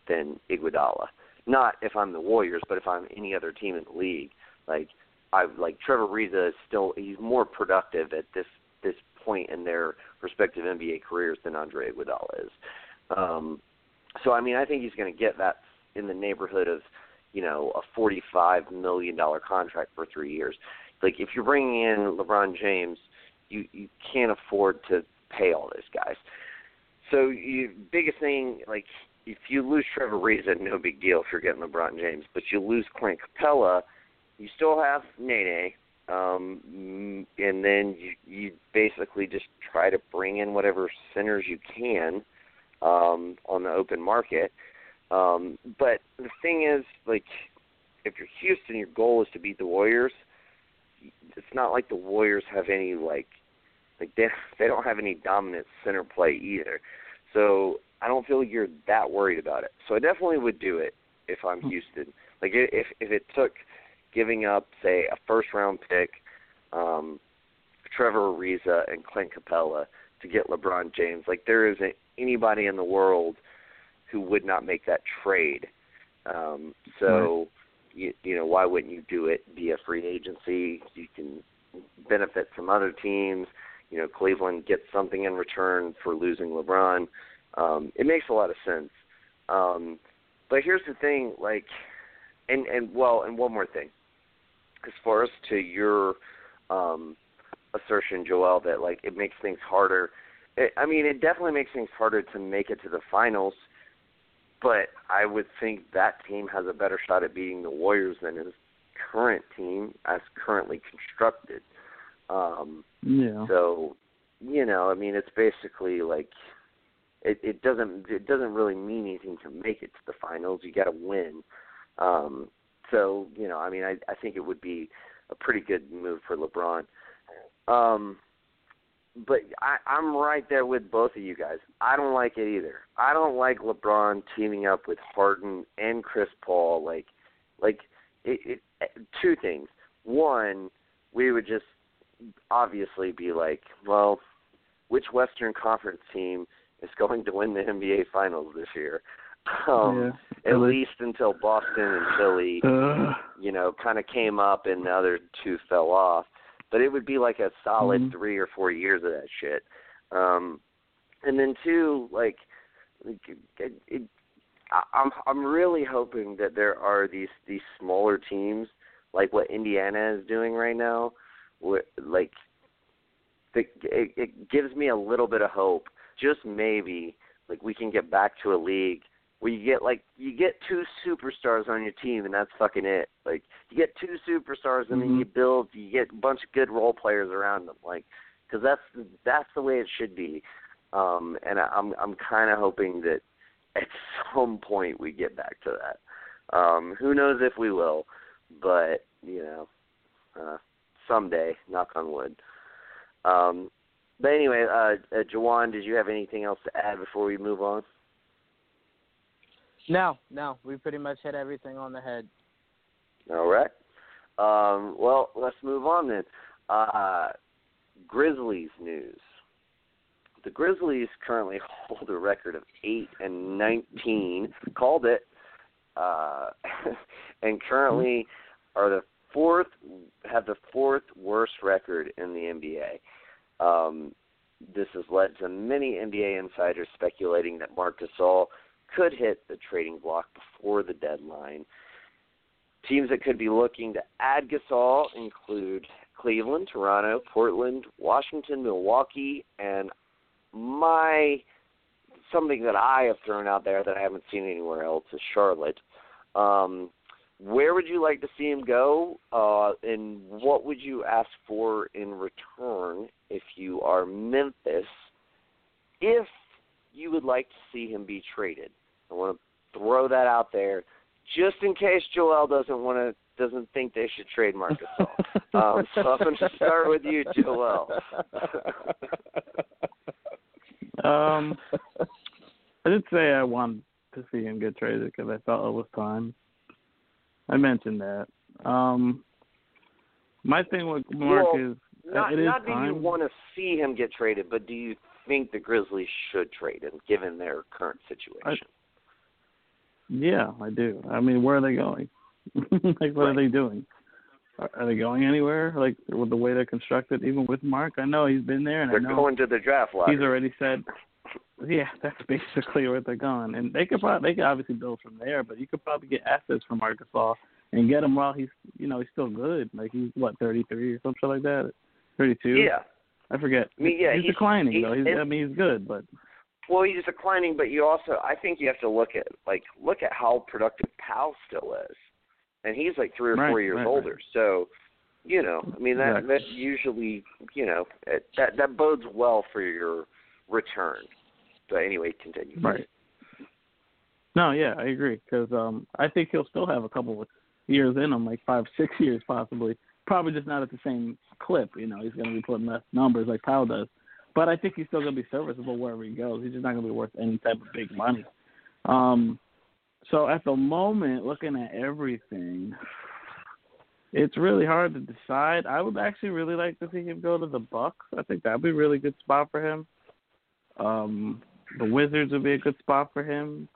than Iguodala. Not if I'm the Warriors, but if I'm any other team in the league. Like I like Trevor Ariza is still he's more productive at this this point in their respective NBA careers than Andre Iguodala is. Um, so I mean I think he's going to get that in the neighborhood of you know a forty-five million dollar contract for three years. Like if you're bringing in LeBron James, you you can't afford to pay all those guys. So you biggest thing like if you lose Trevor Ariza, no big deal if you're getting LeBron James, but you lose Clint Capela, you still have Nene, um, and then you, you basically just try to bring in whatever centers you can um, on the open market. Um, but the thing is, like, if you're Houston, your goal is to beat the Warriors. It's not like the Warriors have any like, like they they don't have any dominant center play either. So I don't feel like you're that worried about it. So I definitely would do it if I'm Houston. Like if if it took giving up, say, a first round pick, um, Trevor Ariza and Clint Capela to get LeBron James. Like there isn't anybody in the world who would not make that trade. Um, so, right. you, you know, why wouldn't you do it via free agency? You can benefit from other teams. You know, Cleveland gets something in return for losing LeBron. Um, it makes a lot of sense. Um, but here's the thing, like, and and well, and one more thing, as far as to your um, assertion, Joel, that like it makes things harder. It, I mean, it definitely makes things harder to make it to the finals but I would think that team has a better shot at beating the Warriors than his current team as currently constructed. Um, yeah. So, you know, I mean, it's basically like it, it doesn't it doesn't really mean anything to make it to the finals. You got to win. Um, so, you know, I mean, I, I think it would be a pretty good move for LeBron. Um, but I, I'm right there with both of you guys. I don't like it either. I don't like LeBron teaming up with Harden and Chris Paul. Like, like it, it, two things. One, we would just obviously be like, well, which Western Conference team is going to win the NBA Finals this year? Um, yeah, at least until Boston and Philly, uh, you know, kind of came up and the other two fell off but it would be like a solid mm-hmm. three or four years of that shit. Um, and then two, like, it, it, I'm I'm really hoping that there are these these smaller teams like what Indiana is doing right now, where like it, it, it gives me a little bit of hope. Just maybe like we can get back to a league where you get like you get two superstars on your team and that's fucking it. Like you get two superstars and mm-hmm. then you build you get a bunch of good role players around them. Like because that's that's the way it should be. Um, and I, I'm I'm kind of hoping that at some point we get back to that. Um, who knows if we will, but you know, uh, someday. Knock on wood. Um, but anyway, uh, uh, Jawan, did you have anything else to add before we move on? No, no, we pretty much hit everything on the head. All right. Um, well, let's move on then. Uh, Grizzlies news. The Grizzlies currently hold a record of eight and nineteen. Called it, uh, and currently are the fourth have the fourth worst record in the NBA. Um, this has led to many NBA insiders speculating that Marc Gasol could hit the trading block before the deadline. Teams that could be looking to add Gasol include Cleveland, Toronto, Portland, Washington, Milwaukee, and my something that I have thrown out there that I haven't seen anywhere else is Charlotte. Um, where would you like to see him go, uh, and what would you ask for in return if you are Memphis? If you would like to see him be traded, I want to throw that out there just in case Joel doesn't want to doesn't think they should trade Marc Gasol. um, so I'm going to start with you, Joel. um, I did say I wanted to see him get traded because I felt it was time. I mentioned that. Um, My thing with Mark well, is not, it is not do you want to see him get traded, but do you think the Grizzlies should trade him given their current situation? Yeah, I do. I mean, where are they going? like, what Right. are they doing? Are, are they going anywhere? Like with the way they're constructed, even with Marc, I know he's been there, and They're I know going to the draft lottery. he's already said. Yeah, that's basically where they're going, and they could probably they could obviously build from there, but you could probably get assets from Arkansas and get him while he's you know he's still good. Like he's what thirty three or something like that, thirty two. yeah. I forget. I mean, yeah, he's, he's- declining he's- though. He's, I mean, he's good, but Well, he's declining, but you also, I think you have to look at like look at how productive Pau still is, and he's like three or Right, four years right, older. So, you know, I mean that that usually, you know, it, that that bodes well for your return. But anyway, continue. Right. No, yeah, I agree because um, I think he'll still have a couple of years in him, like five, six years possibly. Probably just not at the same clip. You know, he's going to be putting up numbers like Pau does, but I think he's still going to be serviceable wherever he goes. He's just not going to be worth any type of big money. Um, so at the moment, looking at everything, it's really hard to decide. I would actually really like to see him go to the Bucks. I think that'd be a really good spot for him. Um, the Wizards would be a good spot for him.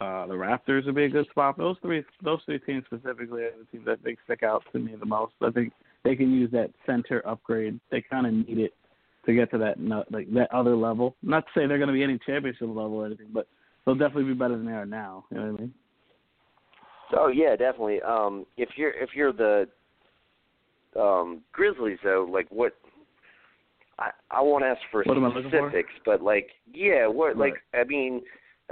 Uh, the Raptors would be a good spot. Those three, those three teams specifically are the teams that think stick out to me the most. I think they can use that center upgrade. They kind of need it to get to that no- like that other level. Not to say they're going to be any championship level or anything, but they'll definitely be better than they are now. You know what I mean? So yeah, definitely. Um, if you're if you're the um, Grizzlies though, like what? I I won't ask for What looking for? specifics, but like yeah, what like I mean,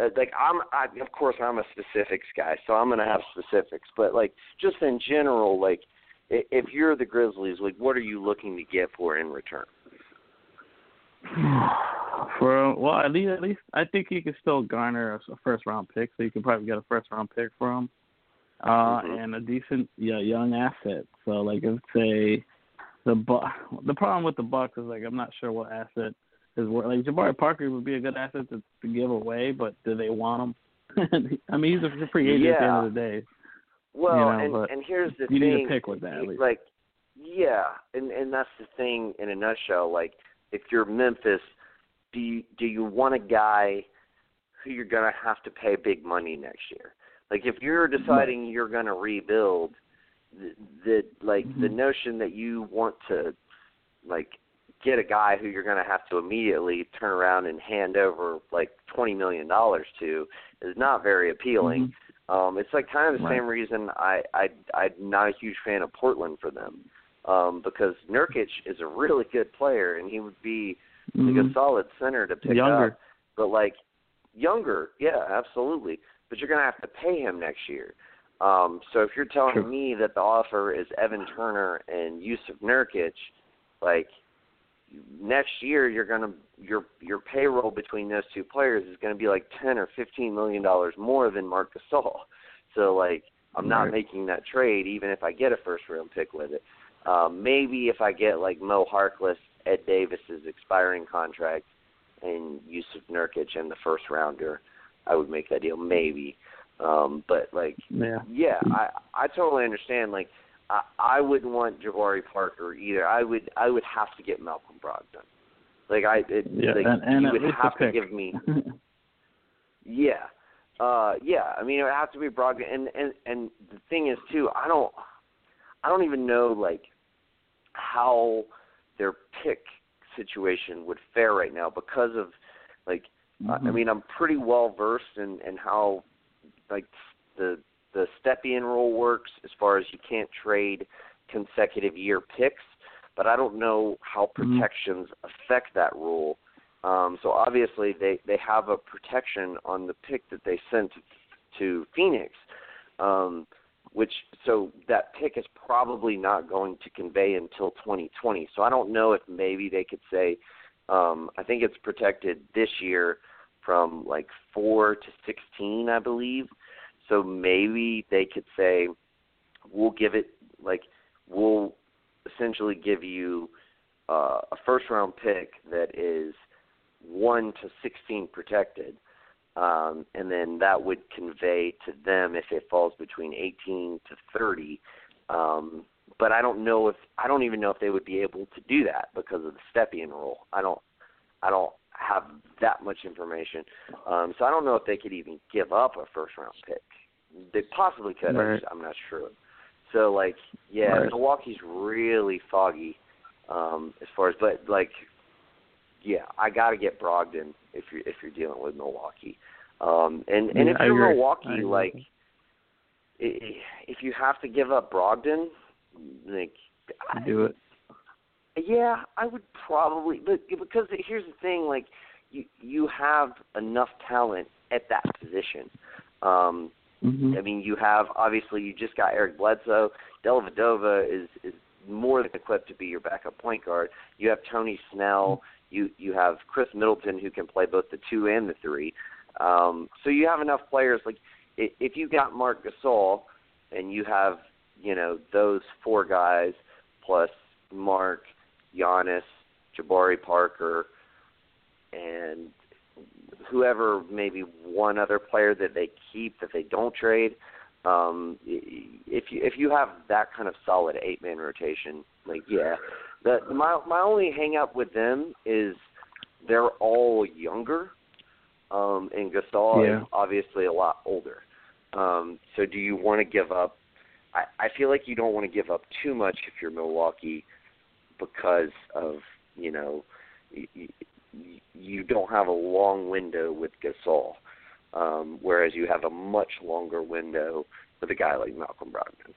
uh, like I'm I of course I'm a specifics guy, so I'm gonna have specifics, but like just in general, like if you're the Grizzlies, like what are you looking to get for in return? For well, at least at least I think you could still garner a, a first round pick, so you can probably get a first round pick for him, uh, Mhm. and a decent yeah, young asset. So like if say the Bu- the problem with the Bucks is like I'm not sure what asset is worth. Like Jabari Parker would be a good asset to, to give away, but do they want him? I mean, he's a free agent at the end of the day. Well, know, and and here's the you thing. You need a pick with that, at least. Like, yeah, and and that's the thing in a nutshell. Like, if you're Memphis, do you do you want a guy who you're gonna have to pay big money next year? Like, if you're deciding you're gonna rebuild, the, the like the Mhm. notion that you want to like get a guy who you're going to have to immediately turn around and hand over like twenty million dollars to is not very appealing. Mhm. Um, it's like kind of the Right. same reason I, I I'm not a huge fan of Portland for them, um, because Nurkic is a really good player and he would be like a Mhm. solid center to pick Younger. up. But like younger, yeah, absolutely. But you're gonna have to pay him next year. Um, so if you're telling True. me that the offer is Evan Turner and Jusuf Nurkic, like next year you're gonna your your payroll between those two players is gonna be like ten or fifteen million dollars more than Marc Gasol. So like I'm not Right. making that trade even if I get a first round pick with it. Um, maybe if I get like Mo Harkless, Ed Davis's expiring contract, and Jusuf Nurkic and the first rounder, I would make that deal maybe. Um, but like Yeah. yeah, I I totally understand. Like, I I wouldn't want Jabari Parker either. I would I would have to get Malcolm Brogdon. Like I it, Yeah, like and, and you would have to give me yeah. Uh yeah, I mean it would have to be Brogdon and and and the thing is too, I don't I don't even know like how their pick situation would fare right now because of like uh, I mean, I'm pretty well versed in in how like the the Stepien rule works as far as you can't trade consecutive year picks, but I don't know how Mhm. protections affect that rule. Um, so obviously they they have a protection on the pick that they sent to Phoenix, um, which so that pick is probably not going to convey until 2020. So I don't know if maybe they could say um, I think it's protected this year from like four to sixteen, I believe. So maybe they could say, we'll give it like we'll essentially give you uh, a first round pick that is one to sixteen protected, um, and then that would convey to them if it falls between eighteen to thirty. Um, but I don't know if I don't even know if they would be able to do that because of the Stepien rule. I don't I don't have that much information, um, so I don't know if they could even give up a first round pick. They possibly could. Right. I'm not sure. So like, yeah, Right. Milwaukee's really foggy um, as far as, but like, yeah, I got to get Brogdon if you're if you're dealing with Milwaukee. Um, and and Yeah, if you're Milwaukee, like, if you have to give up Brogdon, like, I- Do it. yeah, I would probably, but because here's the thing, like you you have enough talent at that position. Um, hmm I mean, you have obviously you just got Eric Bledsoe. Dellavedova is is more than equipped to be your backup point guard. You have Tony Snell. You you have Khris Middleton who can play both the two and the three. Um, so you have enough players. Like if you got Marc Gasol and you have you know those four guys plus Marc, Giannis, Jabari Parker, and whoever maybe one other player that they keep that they don't trade. Um, if you if you have that kind of solid eight man rotation, like yeah, the my my only hang up with them is they're all younger, um, and Gasol Yeah. is obviously a lot older. Um, so do you want to give up? I, I feel like you don't want to give up too much if you're Milwaukee because of you know y- y- y- you don't have a long window with Gasol, um, whereas you have a much longer window with a guy like Malcolm Brogdon.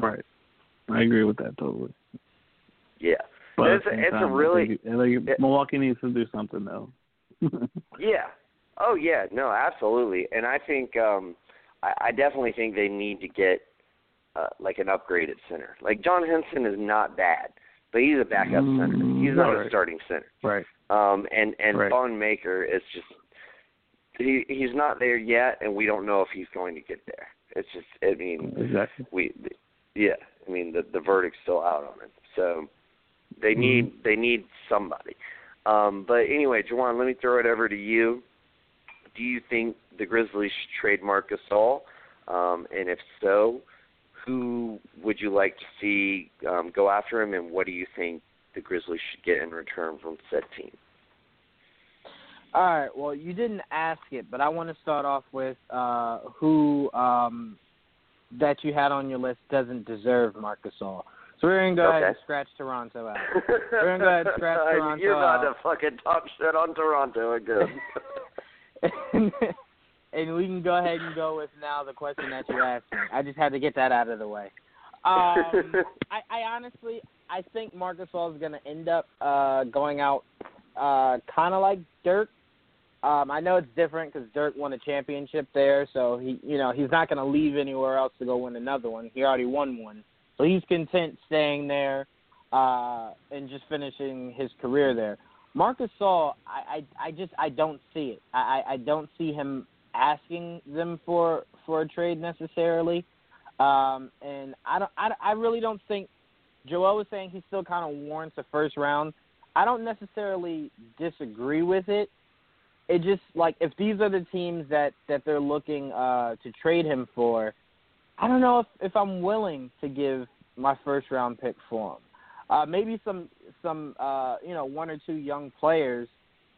Right. I agree with that totally. Yeah, But It's a- it's a time, I really- think it- Milwaukee needs to do something though. yeah. Oh yeah, no, absolutely. And I think um I, I definitely think they need to get uh, like an upgraded center. Like John Henson is not bad, but he's a backup center. Mm, He's not a starting center. right. Um, and and Right. Maker is just he he's not there yet, and we don't know if he's going to get there. It's just I mean Exactly. we yeah I mean the the verdict's still out on it, so they Mhm. need they need somebody. Um, but anyway, Jawan, let me throw it over to you. Do you think the Grizzlies should trade Marc Gasol? Um, and if so, who would you like to see um, go after him, and what do you think the Grizzlies should get in return from said team? All right. Well, you didn't ask it, but I want to start off with uh, who um, that you had on your list doesn't deserve Marc Gasol. So we're gonna go ahead and scratch Toronto out. We're gonna go ahead and scratch Toronto You're about out. to fucking talk shit on Toronto again. and, and we can go ahead and go with now the question that you asked me. I just had to get that out of the way. Um, I, I honestly, I think Marc Gasol is going to end up uh, going out uh, kind of like Dirk. Um, I know it's different because Dirk won a championship there, so he, you know, he's not going to leave anywhere else to go win another one. He already won one, so he's content staying there uh, and just finishing his career there. Marcus Gasol, I, I, I just, I don't see it. I, I I don't see him asking them for for a trade necessarily. Um, and I don't, I, I really don't think Joel was saying he still kind of warrants a first round. I don't necessarily disagree with it. It just like if these are the teams that that they're looking uh, to trade him for, I don't know if if I'm willing to give my first round pick for him. Uh, maybe some some uh, you know one or two young players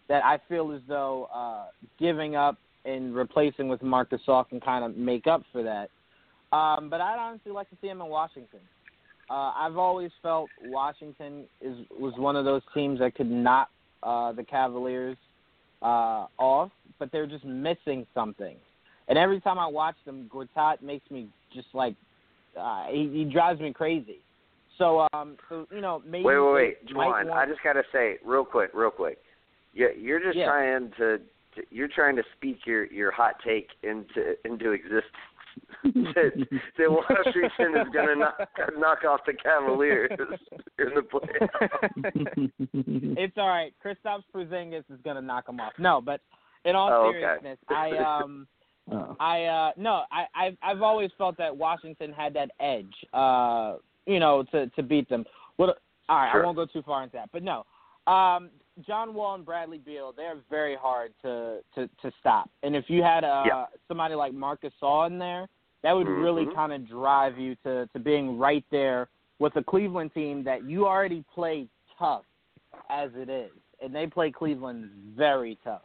that I feel as though uh, giving up and replacing with Marcus Gasol can kind of make up for that. Um, but I'd honestly like to see him in Washington. Uh, I've always felt Washington is was one of those teams that could knock uh, the Cavaliers uh, off, but they're just missing something. And every time I watch them, Gortat makes me just like uh, he, he drives me crazy. So, um, so you know, maybe wait, wait, wait, Juwan. want- I just gotta say, real quick, real quick. You, you're just Yeah. trying to, to, you're trying to speak your your hot take into into existence. that, that Washington is gonna knock knock off the Cavaliers in the playoffs. it's all right. Kristaps Porzingis is gonna knock them off. No, but in all Oh, okay. seriousness, I um. oh. I uh no, I I've I've always felt that Washington had that edge, uh, you know, to to beat them. What all right, Sure. I won't go too far into that. But no. Um John Wall and Bradley Beal, they're very hard to to to stop. And if you had uh Yeah. somebody like Marcus Gasol in there, that would Mhm. really kind of drive you to to being right there with a Cleveland team that you already play tough as it is, and they play Cleveland very tough.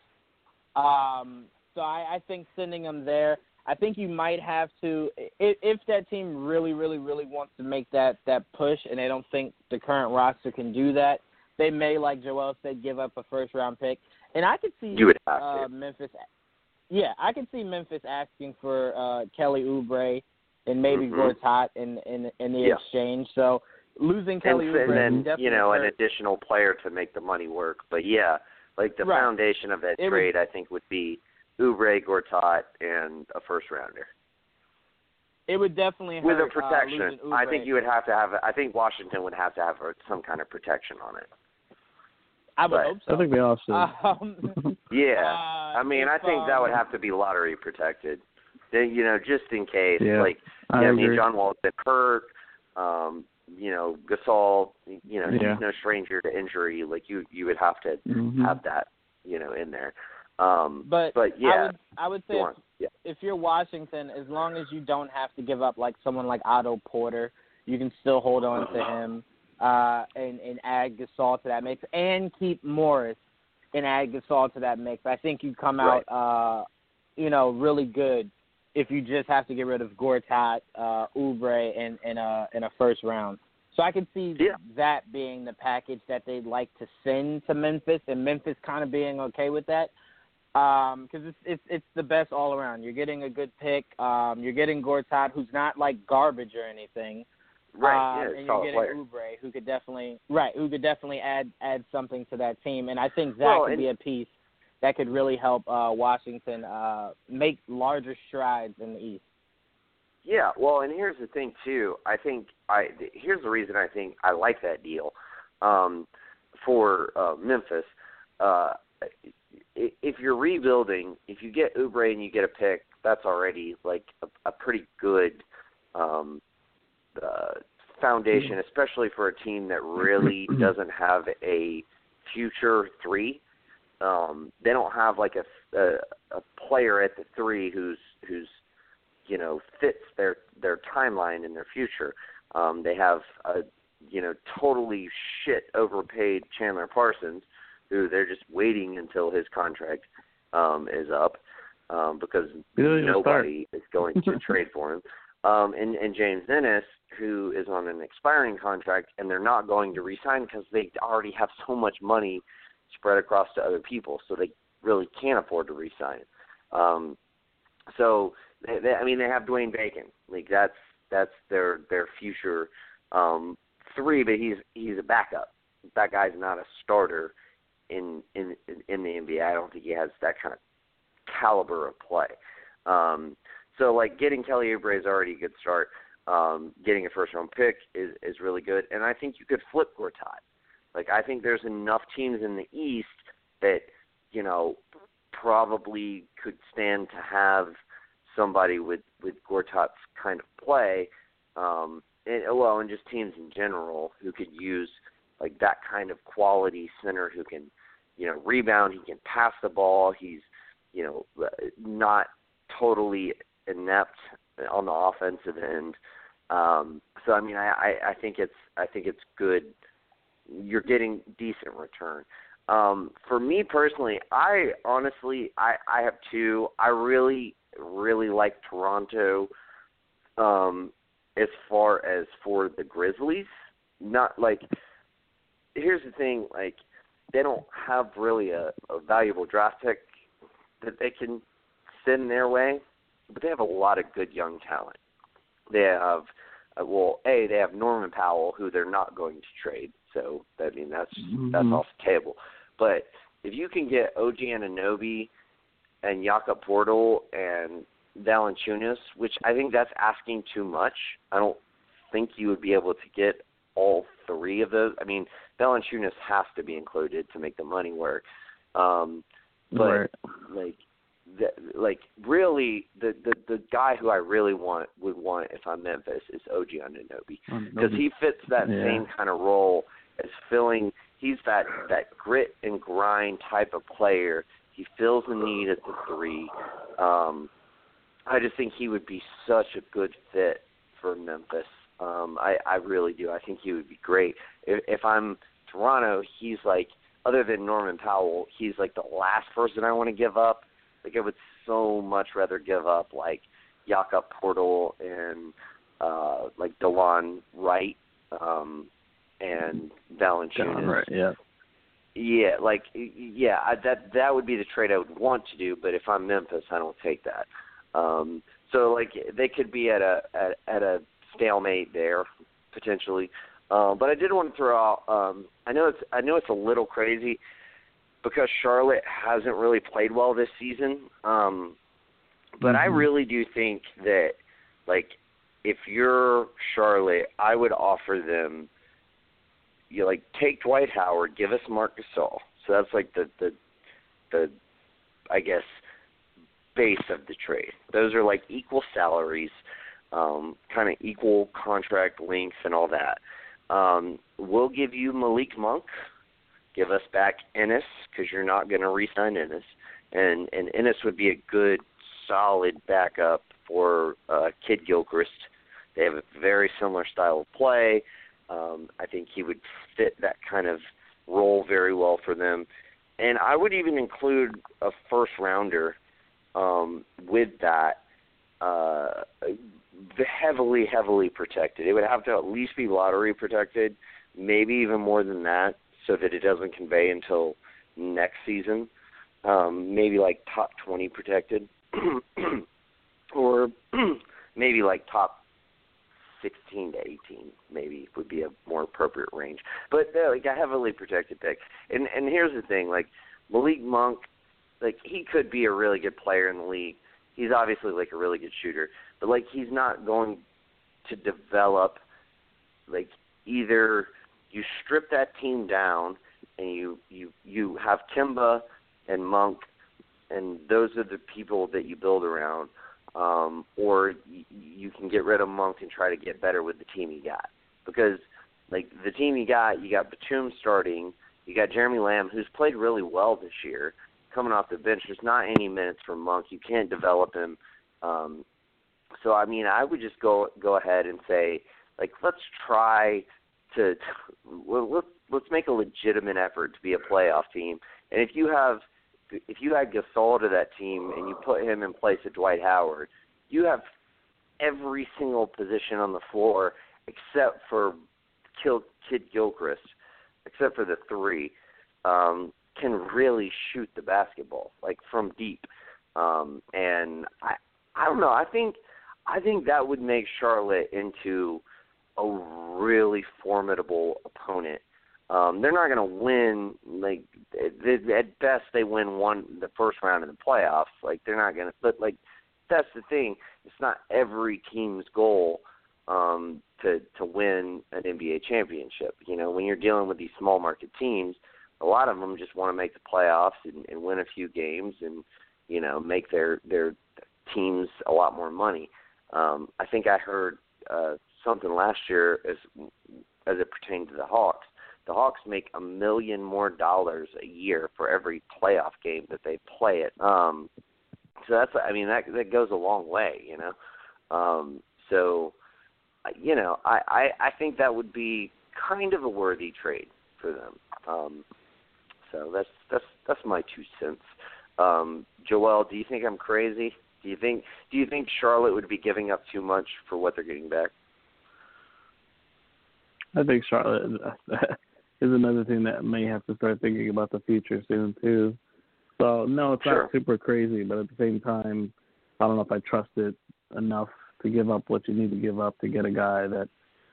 Um, so I, I think sending them there. I think you might have to if, if that team really, really, really wants to make that that push, and they don't think the current roster can do that. They may, like Joel said, give up a first round pick, and I could see You would have uh. Memphis. Yeah, I could see Memphis asking for uh, Kelly Oubre and maybe Mhm. Gortat in in in the Yeah. exchange. So losing Kelly and, Oubre and then definitely you know an additional player to make the money work. But yeah, like the Right. foundation of that It would- trade, I think would be Oubre, Gortat, and a first rounder it would definitely with a hurt, uh, protection. losing I think you would have to have. I think Washington would have to have some kind of protection on it. I would but- hope so. I think they all should. Um, Yeah, uh, I mean, if, I think that would um, have to be lottery protected. Then you know, just in case, Yeah, like I yeah, I mean, John Wall's been hurt. Um, you know, Gasol, you know, Yeah. he's no stranger to injury. Like you, you would have to Mhm. have that, you know, in there. Um, But but I yeah, would I would say if. Yeah. if you're Washington, as long as you don't have to give up like someone like Otto Porter, you can still hold on to him uh, and and add Gasol to that mix and keep Morris and add Gasol to that mix. I think you come out uh, you know really good if you just have to get rid of Gortat, uh, Oubre, and in a in a first round. So I could see Yeah. that being the package that they'd like to send to Memphis, and Memphis kind of being okay with that because it's it's it's the best all around. You're getting a good pick. Um, you're getting Gortat, who's not like garbage or anything. Right, Um, yeah, and you're getting player. Oubre, who could definitely right, who could definitely add add something to that team. And I think that Well, could be a piece that could really help uh, Washington uh, make larger strides in the East. Yeah, well, and here's the thing too. I think I here's the reason I think I like that deal um, for uh, Memphis. Uh, i- if you're rebuilding, if you get Oubre and you get a pick, that's already like a, a pretty good um, uh, foundation, especially for a team that really doesn't have a future three. Um, they don't have like a, a a player at the three who's who's you know fits their their timeline and their future. Um, they have a you know totally shit overpaid Chandler Parsons, who they're just waiting until his contract um, is up um, because nobody is going to trade for him. Um, and, and James Ennis, who is on an expiring contract, and they're not going to re-sign because they already have so much money spread across to other people, so they really can't afford to re-sign. Um, so they, they, I mean, they have Dwayne Bacon. Like that's that's their their future um, three, but he's he's a backup. That guy's not a starter in in in the NBA. I don't think he has that kind of caliber of play. Um, so like getting Kelly Oubre is already a good start. Um, getting a first round pick is is really good, and I think you could flip Gortat. Like I think there's enough teams in the East that you know probably could stand to have somebody with with Gortat's kind of play, um, and well, and just teams in general who could use like that kind of quality center who can, you know, rebound. He can pass the ball. He's, you know, not totally inept on the offensive end. Um, so I mean, I, I think it's I think it's good. You're getting decent return. Um, for me personally, I honestly I I have two. I really really like Toronto um as far as for the Grizzlies. Not like here's the thing, like they don't have really a, a valuable draft pick that they can send their way, but they have a lot of good young talent. They have uh, well, a they have Norman Powell, who they're not going to trade, so I mean that's that's Mhm. off the table. But if you can get OG Anunoby and Jakob Poeltl and Valanciunas, which I think that's asking too much. I don't think you would be able to get all three of those. I mean, Valanciunas has to be included to make the money work. Um, but Right. like, the, like really, the, the the guy who I really want would want if I'm Memphis is OG Anunoby because he fits that Yeah. same kind of role as filling. He's that that grit and grind type of player. He fills the need at the three, um, I just think he would be such a good fit for Memphis. Um, I I really do. I think he would be great. If, if I'm Toronto, he's like other than Norman Powell, he's like the last person I want to give up. Like I would so much rather give up like Jakob Poeltl and uh like Delon Wright um and Valanciunas. Right, yeah. Yeah, like yeah, I, that that would be the trade I would want to do, but if I'm Memphis, I don't take that. Um so like they could be at a at, at a stalemate there potentially. Um, but I did want to throw out. Um, I know it's I know it's a little crazy because Charlotte hasn't really played well this season. Um, but mm-hmm. I really do think that like if you're Charlotte, I would offer them you like take Dwight Howard, give us Marc Gasol. So that's like the the the I guess base of the trade. Those are like equal salaries, um, kind of equal contract lengths and all that. Um, we'll give you Malik Monk. Give us back Ennis because you're not going to re-sign Ennis, and and Ennis would be a good, solid backup for uh, Kidd-Gilchrist. They have a very similar style of play. Um, I think he would fit that kind of role very well for them. And I would even include a first rounder um, with that. Uh, the heavily, heavily protected. It would have to at least be lottery protected, maybe even more than that, so that it doesn't convey until next season. Um, maybe like top 20 protected, or maybe like top 16 to 18, maybe would be a more appropriate range. But uh, like a heavily protected pick. And and here's the thing, like Malik Monk, like he could be a really good player in the league. He's obviously like a really good shooter, but like he's not going to develop like either you strip that team down and you you you have Kemba and Monk and those are the people that you build around um or y- you can get rid of Monk and try to get better with the team you got. Because like the team you got you got Batum starting you got Jeremy Lamb who's played really well this year coming off the bench there's not any minutes for Monk. You can't develop him. Um so I mean, I would just go go ahead and say, like, let's try to well, let's let's make a legitimate effort to be a playoff team. And if you have if you add Gasol to that team and you put him in place of Dwight Howard, you have every single position on the floor except for Kill, Kidd-Gilchrist, except for the three, um, can really shoot the basketball like from deep. Um, and I I don't know. I think I think that would make Charlotte into a really formidable opponent. Um, they're not going to win. Like at best, they win one the first round in the playoffs. Like they're not going to. But like that's the thing. It's not every team's goal um, to to win an NBA championship. You know, when you're dealing with these small market teams, a lot of them just want to make the playoffs and, and win a few games and you know make their their teams a lot more money. Um, I think I heard uh, something last year as as it pertained to the Hawks. The Hawks make a million more dollars a year for every playoff game that they play it. Um, so that's I mean that that goes a long way, you know. Um, so you know I, I I think that would be kind of a worthy trade for them. Um, so that's that's that's my two cents. Um, Joel, do you think I'm crazy? Do you think do you think Charlotte would be giving up too much for what they're getting back? I think Charlotte is another thing that may have to start thinking about the future soon too. So no, it's sure. not super crazy, but at the same time, I don't know if I trust it enough to give up what you need to give up to get a guy that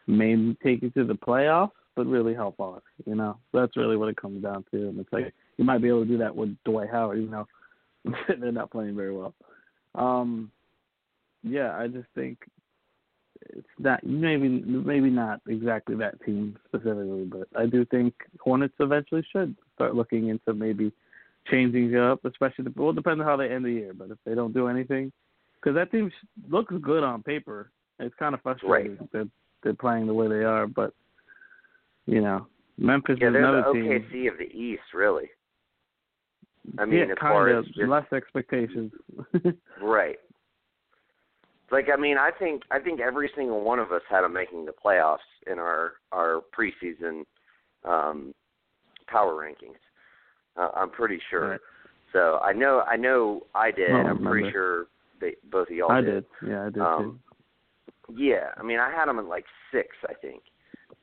may take you to the playoffs, but really help out. You know, that's really what it comes down to. And it's like you might be able to do that with Dwight Howard, even though they're not playing very well. Um, yeah, I just think it's not maybe maybe not exactly that team specifically, but I do think Hornets eventually should start looking into maybe changing it up, especially the, well, depends on how they end the year. But if they don't do anything, because that team looks good on paper, it's kind of frustrating right. that they're playing the way they are. But you know, Memphis yeah, is they're another the team. OKC of the East, really. I mean, yeah, as kind far of as just, less expectations. right. Like I mean, I think I think every single one of us had them making the playoffs in our our preseason um, power rankings. Uh, I'm pretty sure. Right. So I know I know I did. I'm pretty sure they both of y'all I did. did. Yeah, I did Um, Yeah, I mean I had them at like six, I think,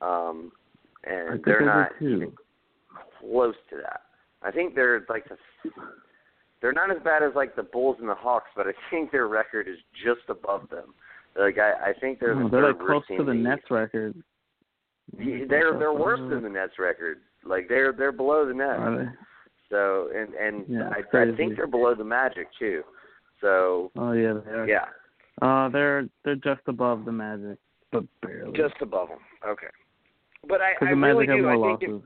um, too. I and think they're not too. even close to that. I think they're like the they're not as bad as like the Bulls and the Hawks, but I think their record is just above them. Like I, I think they're Oh, the they're like close to the Nets record. They're they're worse than the Nets record. Like they're they're below the Nets. Are they? So and and Yeah, I, I think they're below the Magic too. So Oh yeah, they are. yeah, Uh, they're they're just above the Magic, but barely. just above them. Okay, but I, I really do. I think if.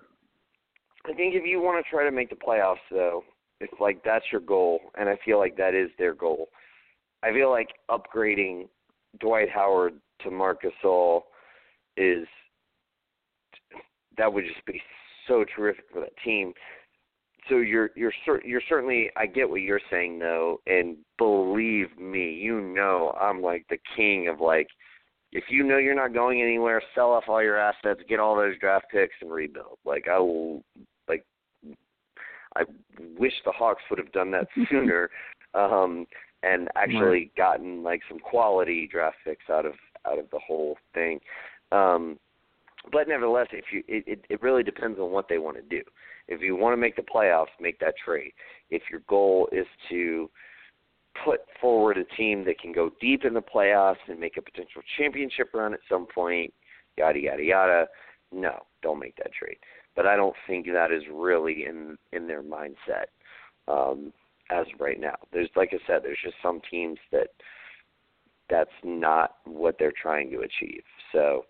I think if you want to try to make the playoffs, though, if like that's your goal, and I feel like that is their goal, I feel like upgrading Dwight Howard to Marc Gasol is that would just be so terrific for that team. So you're you're cer- you're certainly I get what you're saying though, and believe me, you know I'm like the king of like if you know you're not going anywhere, sell off all your assets, get all those draft picks, and rebuild. Like I will, I wish the Hawks would have done that sooner, um, and actually gotten like some quality draft picks out of out of the whole thing. Um, but nevertheless, if you it, it, it really depends on what they want to do. If you want to make the playoffs, make that trade. If your goal is to put forward a team that can go deep in the playoffs and make a potential championship run at some point, yada yada yada. No, don't make that trade. But I don't think that is really in in their mindset um, as of right now. There's like I said, there's just some teams that that's not what they're trying to achieve. So,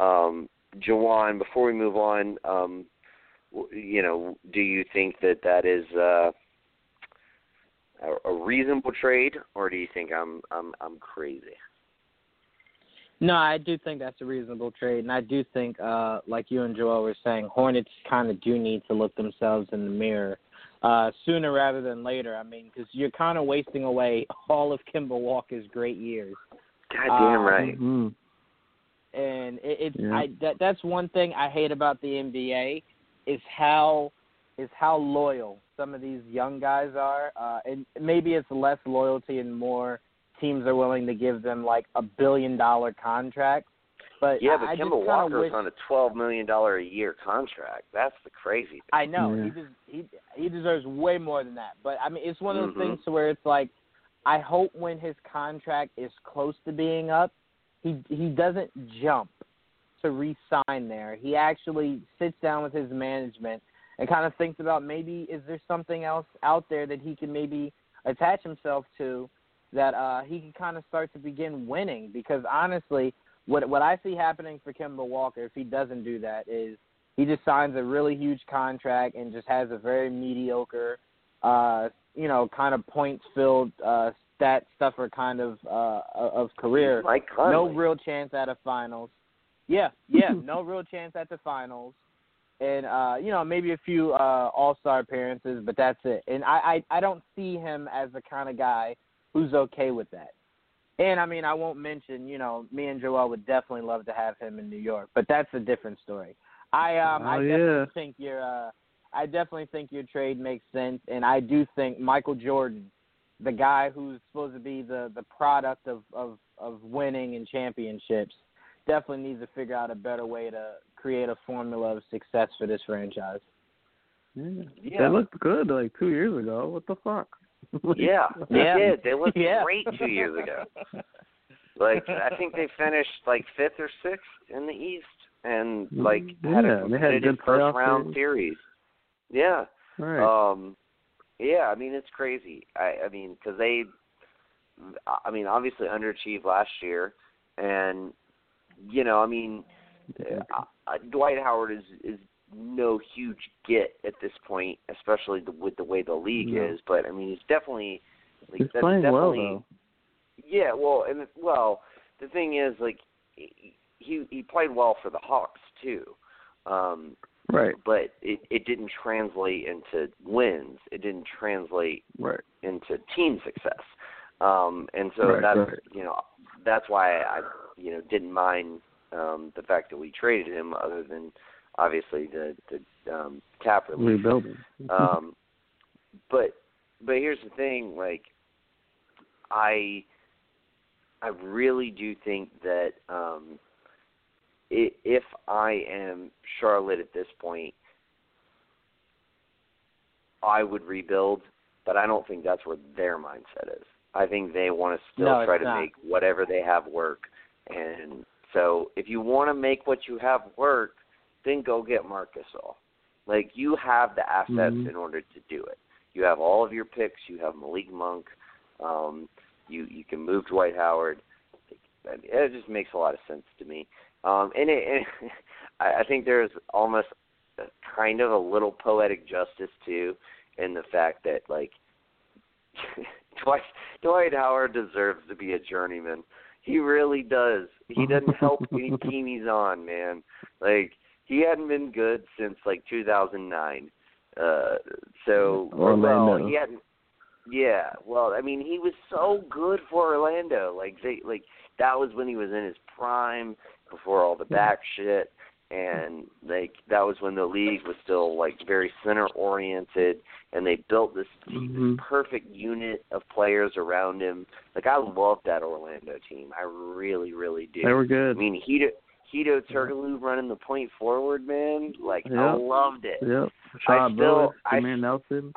um, Jawan, before we move on, um, you know, do you think that that is uh, a, a reasonable trade, or do you think I'm I'm I'm crazy? No, I do think that's a reasonable trade, and I do think, uh, like you and Joel were saying, Hornets kind of do need to look themselves in the mirror uh, sooner rather than later. I mean, because you're kind of wasting away all of Kemba Walker's great years, God damn Um, right. hmm and it, it's Yeah. I that that's one thing I hate about the NBA is how is how loyal some of these young guys are, uh, and maybe it's less loyalty and more teams are willing to give them like a billion dollar contract. But Yeah, I, but I Kemba just Walker's wish, on a twelve million dollar a year contract. That's the crazy. Thing. I know Yeah. he des- he he deserves way more than that. But I mean, it's one of those Mhm. things to where it's like, I hope when his contract is close to being up, he he doesn't jump to re-sign there. He actually sits down with his management and kind of thinks about maybe is there something else out there that he can maybe attach himself to that uh he can kind of start to begin winning because honestly what what I see happening for Kemba Walker if he doesn't do that is he just signs a really huge contract and just has a very mediocre uh you know kind of points filled uh stat stuffer kind of uh of career no real chance at a finals. Yeah, yeah, no real chance at the finals. And uh, you know, maybe a few uh all star appearances, but that's it. And I, I I don't see him as the kind of guy who's okay with that. And I mean I won't mention, you know, me and Joel would definitely love to have him in New York, but that's a different story. I um I Oh, definitely yeah. think your uh I definitely think your trade makes sense and I do think Michael Jordan the guy who's supposed to be the the product of of of winning and championships definitely needs to figure out a better way to create a formula of success for this franchise. Yeah. Yeah. They looked good like two years ago. What the fuck? Yeah, they Yeah. did. They looked Yeah. great two years ago. Like I think they finished like fifth or sixth in the East, and like had Yeah, a they had competitive good first round series. Yeah. Right. Um, yeah, I mean it's crazy. I, I mean because they, I mean obviously underachieved last year, and you know I mean uh, uh, Dwight Howard is is no huge get at this point, especially the, with the way the league No. is. But I mean he's definitely like He's that's playing well definitely though. yeah. Well, and well the thing is like he he he played well for the Hawks too. Um, Right. but it it didn't translate into wins. It didn't translate Right. into team success. Um, and so Right, that's right. you know that's why I, you know, didn't mind um, the fact that we traded him, other than obviously the the um, cap relief. Rebuilding. um, but but here's the thing, like I I really do think that um, if I am Charlotte at this point, I would rebuild, but I don't think that's where their mindset is. I think they want to still no, try to not. make whatever they have work. And so if you want to make what you have work, then go get Marcus Gasol. Like you have the assets Mhm. in order to do it. You have all of your picks. You have Malik Monk. Um, you you can move Dwight Howard. I mean, it just makes a lot of sense to me. Um, and it, and I, I think there's almost a, kind of a little poetic justice too in the fact that like Dwight Dwight Howard deserves to be a journeyman. He really does. He doesn't help any team he's on, man. Like he hadn't been good since like 2009. Uh, so Orlando. well, he hadn't. Yeah, well, I mean, he was so good for Orlando. Like they, like that was when he was in his prime, before all the back shit, and like that was when the league was still like very center oriented, and they built this, Mhm. this perfect unit of players around him. Like I loved that Orlando team. I really, really do. They were good. I mean, Hedo Hedo Turkoglu running the point forward, man. Like I loved it. Yep. I Rashard still- Lewis, I- Nelson,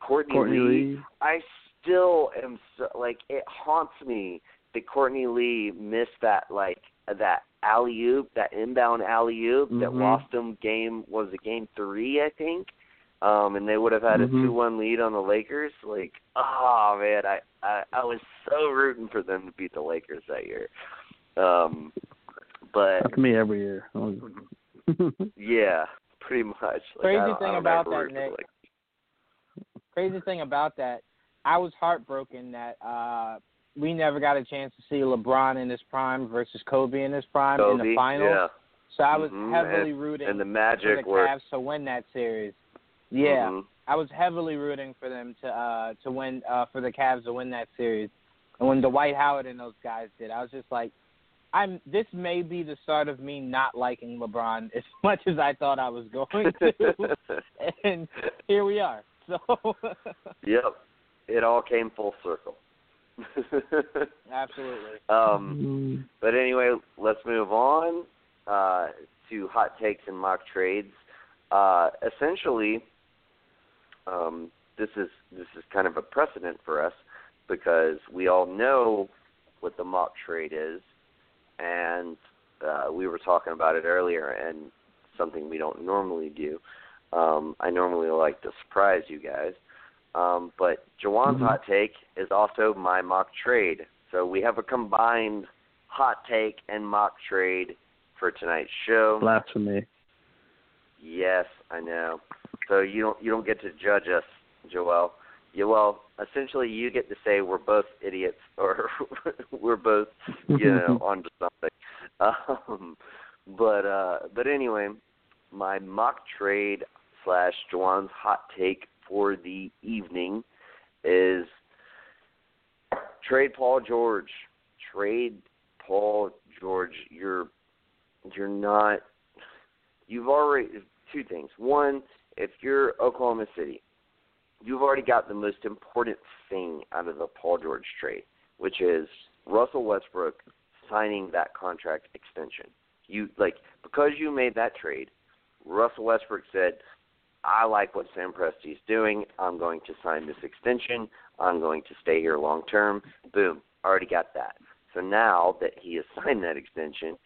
Courtney, Courtney Lee, Lee. I still am so like it haunts me that Courtney Lee missed that like that alley oop, that inbound alley oop that Mhm. lost them game was it game three I think, um, and they would have had a Mhm. two one lead on the Lakers. Like, oh man, I, I I was so rooting for them to beat the Lakers that year. Um, but That's me every year. yeah, pretty much. Like, Crazy I don't, thing I don't about that, root for the Nick, Lakers. crazy thing about that, I was heartbroken that uh we never got a chance to see LeBron in his prime versus Kobe in his prime in the finals. yeah. So I was Mhm, heavily rooting and the for Magic the were Cavs to win that series. Yeah, mhm. I was heavily rooting for them to uh to win uh for the Cavs to win that series. And when Dwight Howard and those guys did, I was just like I'm this may be the start of me not liking LeBron as much as I thought I was going to. and here we are. So Yep. It all came full circle. absolutely. um Mm. but anyway, let's move on uh to hot takes and mock trades. Uh essentially um this is this is kind of a precedent for us because we all know what the mock trade is and uh we were talking about it earlier and something we don't normally do. Um I normally like to surprise you guys. Um, but Jawan's Mhm. hot take is also my mock trade. So we have a combined hot take and mock trade for tonight's show. Blasphemy. Yes, I know. So you don't you don't get to judge us, Joel. You well, essentially you get to say we're both idiots or we're both you know onto something. Um, but uh, but anyway, my mock trade slash Juwan's hot take for the evening is trade Paul George. Trade Paul George. You're you're not. You've already two things. One, if you're Oklahoma City, you've already got the most important thing out of the Paul George trade, which is Russell Westbrook signing that contract extension. You like because you made that trade, Russell Westbrook said, I like what Sam Presti's doing. I'm going to sign this extension. I'm going to stay here long term. Boom, already got that. So now that he has signed that extension,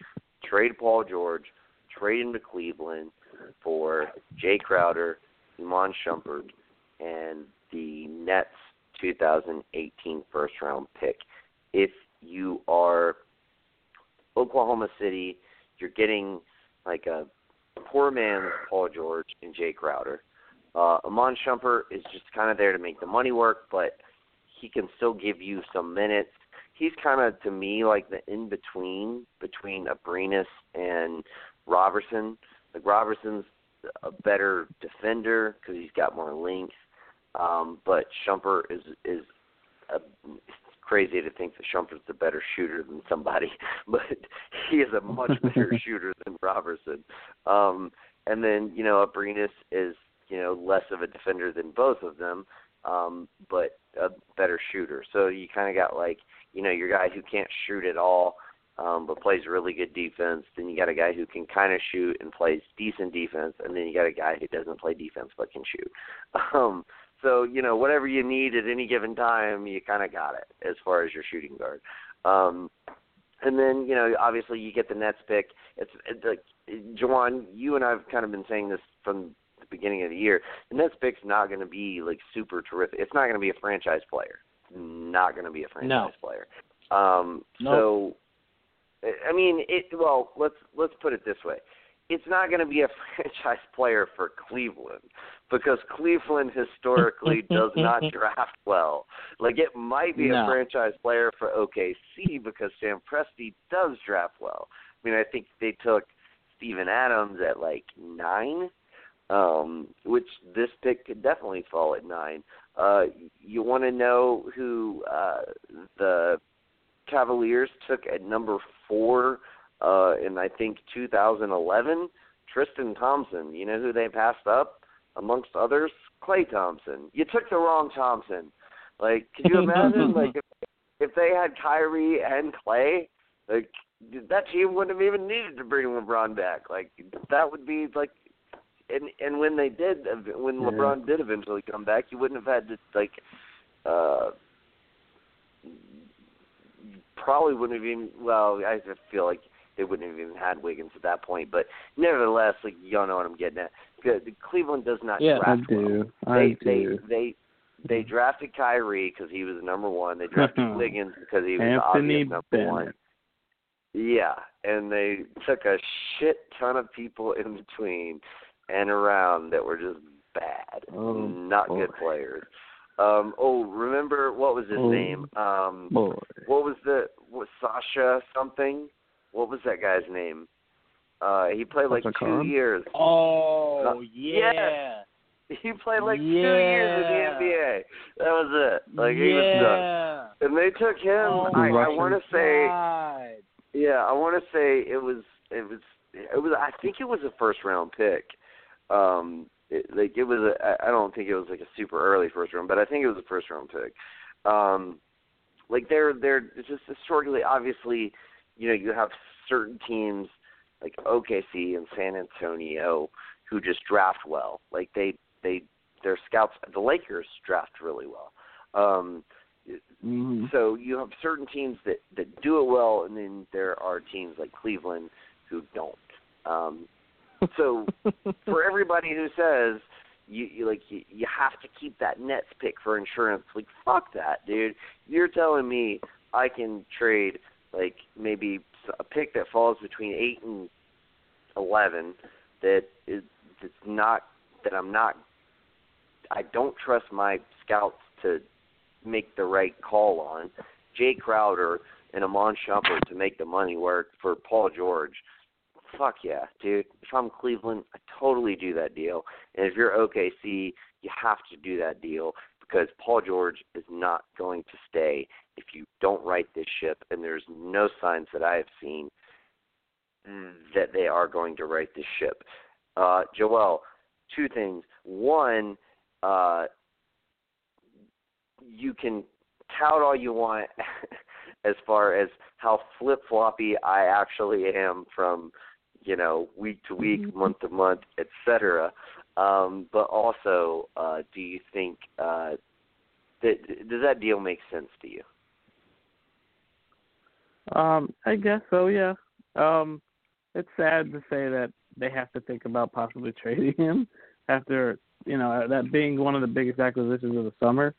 trade Paul George, trade him to Cleveland for Jae Crowder, Iman Shumpert, and the Nets 2018 first round pick. If you are Oklahoma City, you're getting like a poor man's Paul George and Jae Crowder. Uh, Iman Shumpert is just kind of there to make the money work, but he can still give you some minutes. He's kind of to me like the in between between Abrines and Robertson. Like Robertson's a better defender because he's got more length, um, but Shumpert is is a crazy to think that Shumpert's a better shooter than somebody, but he is a much better shooter than Robertson. Um, and then you know Abrines is you know less of a defender than both of them, um, but a better shooter. So you kind of got like you know your guy who can't shoot at all, um, but plays really good defense. Then you got a guy who can kind of shoot and plays decent defense, and then you got a guy who doesn't play defense but can shoot. Um, so you know whatever you need at any given time, you kind of got it as far as your shooting guard. Um, and then you know obviously you get the Nets pick. It's, it's like Juwan, you and I've kind of been saying this from the beginning of the year. The Nets pick's not going to be like super terrific. It's not going to be a franchise player. Not going to be a franchise no. player. Um, nope. So, I mean, it. Well, let's let's put it this way. It's not going to be a franchise player for Cleveland because Cleveland historically does not draft well. Like it might be no. a franchise player for OKC because Sam Presti does draft well. I mean, I think they took Steven Adams at like nine, um, which this pick could definitely fall at nine. Uh, you want to know who uh, the Cavaliers took at number four uh, in I think 2011? Tristan Thompson. You know who they passed up amongst others? Klay Thompson. You took the wrong Thompson. Like, could you imagine like if, if they had Kyrie and Klay, like that team wouldn't have even needed to bring LeBron back. Like that would be like, and and when they did, when Yeah. LeBron did eventually come back, you wouldn't have had to like, uh, probably wouldn't have even. Well, I just feel like they wouldn't have even had Wiggins at that point. But nevertheless, like y'all know what I'm getting at. Good. Cleveland does not Yeah. I draft well. do. They I they do. they they they drafted Kyrie because he was number one. They drafted Wiggins because he was the Anthony obvious number one. Yeah, and they took a shit ton of people in between and around that were just bad, Oh, not boy. good players. Um, oh, remember what was his Oh. name? Um, Boy. what was the what Sasha something? What was that guy's name? Uh, he played like Sasha two Khan? years. Oh Uh, yeah. He played like two years in the NBA. That was it. Like he was done. yeah. And they took him. Oh, I, I want to say, God. yeah, I want to say it was, it was, it was. I think it was a first round pick. Um, it, like it was. A, I I don't think it was like a super early first round, but I think it was a first round pick. Um, like they're they're just historically, obviously, you know, you have certain teams like OKC and San Antonio who just draft well. Like they they their scouts. The Lakers draft really well. Um, hmm so you have certain teams that that do it well, and then there are teams like Cleveland who don't. Um, so for everybody who says you, you like you, you have to keep that Nets pick for insurance, like fuck that, dude. You're telling me I can trade like maybe a pick that falls between eight and eleven that is that's not that I'm not I don't trust my scouts to make the right call on. Jae Crowder and Iman Shumpert to make the money work for Paul George. Fuck yeah, dude. If I'm Cleveland, I totally do that deal. And if you're OKC, you have to do that deal because Paul George is not going to stay if you don't right this ship. And there's no signs that I have seen that they are going to right this ship. Uh, Joel, two things. One, uh, you can tout all you want as far as how flip floppy I actually am from you know week to week, month to month, etc. Um, but also, uh, do you think uh, that does that deal make sense to you? Um, I guess so. Yeah. Um, it's sad to say that they have to think about possibly trading him after you know that being one of the biggest acquisitions of the summer.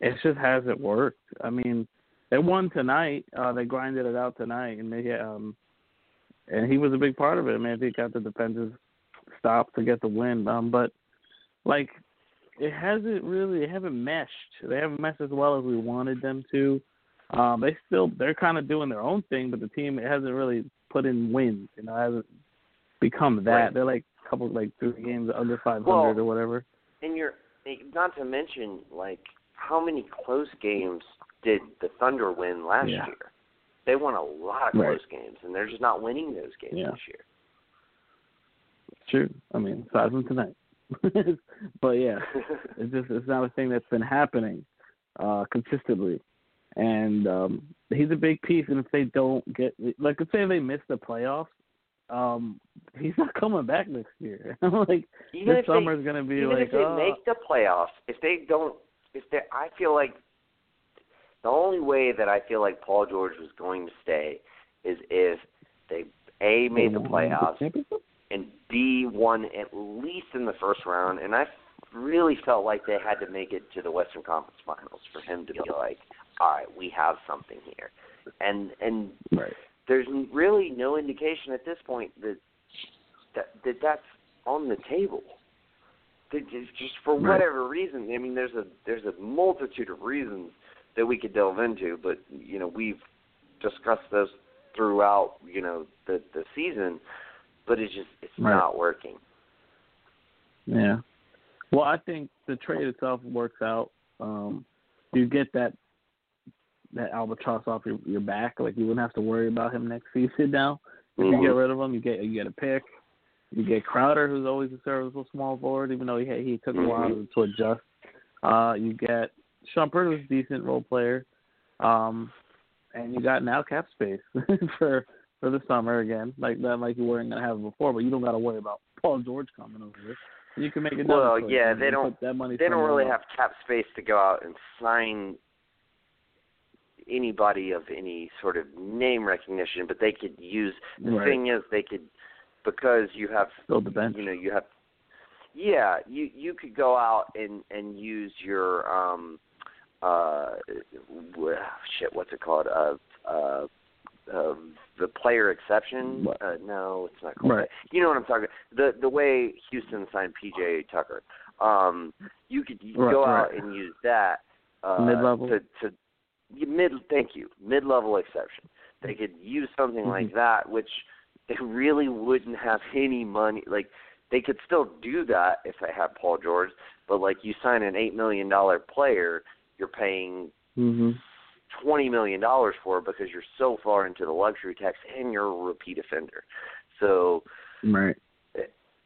It just hasn't worked. I mean, they won tonight. Uh, they grinded it out tonight, and they um, and he was a big part of it. I mean, he got the defensive stop to get the win. Um, but like, it hasn't really. They haven't meshed. They haven't meshed as well as we wanted them to. Um, they still they're kind of doing their own thing, but the team it hasn't really put in wins. You know, hasn't become that. Right. They're like a couple like three games under five hundred Well, or whatever. And you're not to mention like how many close games did the Thunder win last Yeah. year? They won a lot of Right. close games, and they're just not winning those games Yeah. this year. True. I mean, aside from tonight. but yeah, it's just it's not a thing that's been happening uh consistently. And um he's a big piece and if they don't get like let's say they miss the playoffs, um he's not coming back next year. like even this if they, summer's gonna be even like if they oh, make the playoffs, if they don't, if they, I feel like the only way that I feel like Paul George was going to stay is if they a made the playoffs and B won at least in the first round. And I really felt like they had to make it to the Western Conference Finals for him to be like, all right, we have something here. And and Right. there's really no indication at this point that that, that that's on the table. That just just for Right. whatever reason, I mean, there's a there's a multitude of reasons that we could delve into, but you know we've discussed those throughout you know the the season, but it's just it's Right. not working. Yeah. Well, I think the trade itself works out. Um, you get that that albatross off your your back. Like you wouldn't have to worry about him next season now. If you Mhm. get rid of him, you get you get a pick. You get Crowder, who's always a serviceable small forward, even though he he took a while to, to adjust. Uh, you get Shumpert, who's a decent role player, um, and you got now cap space for for the summer again, like that, like you weren't gonna have it before. But you don't got to worry about Paul George coming over here. You can make another Well, yeah, they don't- That money They don't really else. have cap space to go out and sign anybody of any sort of name recognition, but they could use. The Right. thing is, they could because you have build the bench. you know you have yeah you you could go out and and use your um uh shit what's it called uh uh uh, the player exception. Uh, no, it's not called Right. You know what I'm talking. about. The the way Houston signed PJ Tucker, um, you could you Right, go out right. and use that uh, Mid-level? to to mid. Thank you, mid level exception. They could use something like Mm-hmm. that, which they really wouldn't have any money. Like they could still do that if they had Paul George, but like you sign an eight million dollar player, you're paying hmm twenty million dollars for it because you're so far into the luxury tax and you're a repeat offender. So Right.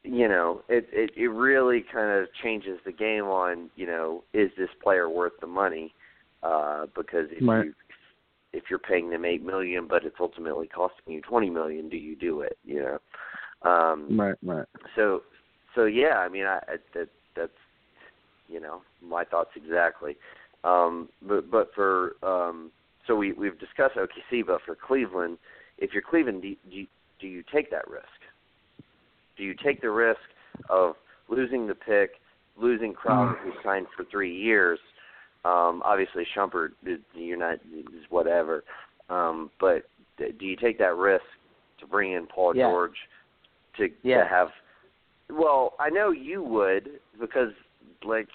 you know, it it, it really kind of changes the game on you know is this player worth the money? Uh, because if Right. you if you're paying them eight million, but it's ultimately costing you twenty million, do you do it? You know. Um, Right. Right. so so yeah i mean i I- that that's you know my thoughts exactly um but but for um so we we've discussed okc but for cleveland. If you're cleveland do do you, do you take that risk? Do you take the risk of losing the pick losing crowder who signed for three years? Um obviously shumpert you're not is whatever. Um but do you take that risk to bring in paul Yeah. george to Yeah. to have well, I know you would because like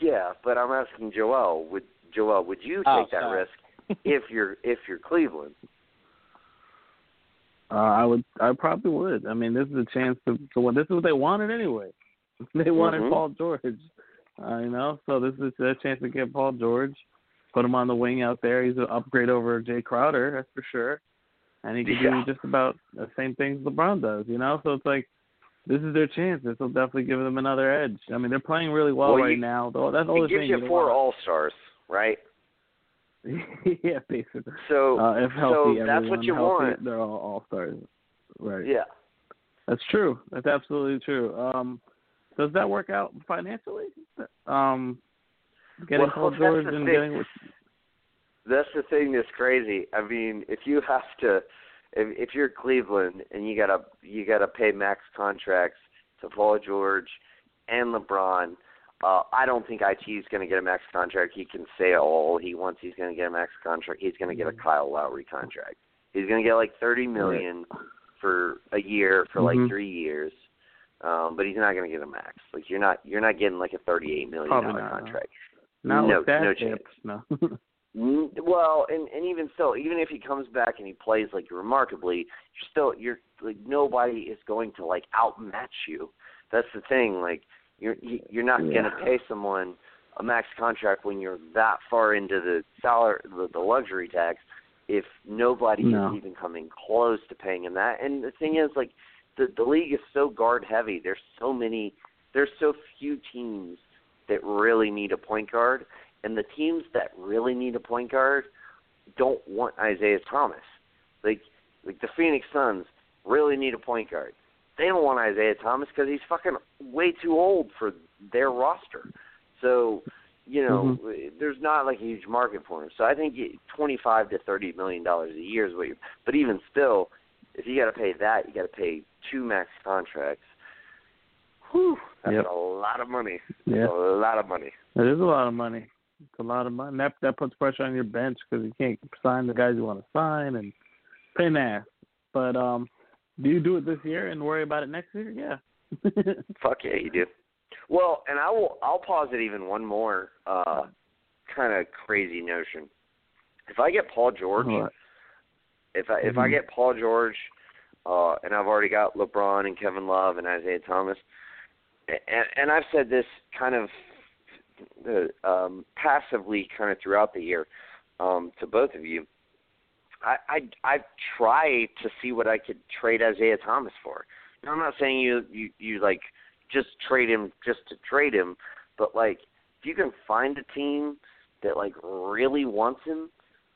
yeah, but I'm asking Joel, would Joel, would you take Oh, that sorry. risk if you're if you're Cleveland? Uh, I would. I probably would. I mean, this is a chance to to win. This is what they wanted anyway. They wanted Mhm. Paul George. Uh, you know, so this is a chance to get Paul George, put him on the wing out there. He's an upgrade over Jae Crowder, that's for sure. And he can Yeah. do just about the same things LeBron does. You know, so it's like this is their chance. This will definitely give them another edge. I mean, they're playing really well, Well, right you- now. Though that's all It gives you four all stars, right? yeah, basically. So Uh, if so healthy, that's what you healthy, want. They're all all stars. Right. Yeah. That's true. That's absolutely true. Um, does that work out financially? Um, getting Well, Paul George and thing. getting with That's the thing that's crazy. I mean, if you have to, if, if you're Cleveland and you gotta you gotta pay max contracts to Paul George and LeBron, uh, I don't think IT is going to get a max contract. He can say all he wants. He's going to get a max contract. He's going to get a Kyle Lowry contract. He's going to get like thirty million for a year for like Mhm. three years. Um, but he's not going to get a max. Like you're not you're not getting like a thirty eight million dollar not, contract. not no, with that no hip, chance. No. Mm, Well, and and even still, even if he comes back and he plays like remarkably, you're still you're like nobody is going to like outmatch you. That's the thing. Like you're you- you're not Yeah. going to pay someone a max contract when you're that far into the salary, the, the luxury tax, if nobody No. is even coming close to paying him that. And the thing is, like, the the league is so guard heavy. There's so many, there's so few teams that really need a point guard, and the teams that really need a point guard don't want Isaiah Thomas. Like, like the Phoenix Suns really need a point guard. They don't want Isaiah Thomas because he's fucking way too old for their roster. So, you know, mm-hmm. there's not like a huge market for him. So I think 25 to 30 million dollars a year is what you. But even still, if you got to pay that, you got to pay two max contracts. Whew, that's Yep. a lot of money. Yeah. That's a lot of money. It is a lot of money. It's a lot of money. And that that puts pressure on your bench because you can't sign the guys you want to sign and pain ass. But um, do you do it this year and worry about it next year? Yeah. Fuck yeah, you do. Well, and I will. I'll posit even one more uh, kind of crazy notion. If I get Paul George, if I if I Mhm. get Paul George, uh, and I've already got LeBron and Kevin Love and Isaiah Thomas, and, and I've said this kind of um, passively, kind of throughout the year, um, to both of you. I I I try to see what I could trade Isaiah Thomas for. Now, I'm not saying you you you like just trade him just to trade him, but like if you can find a team that like really wants him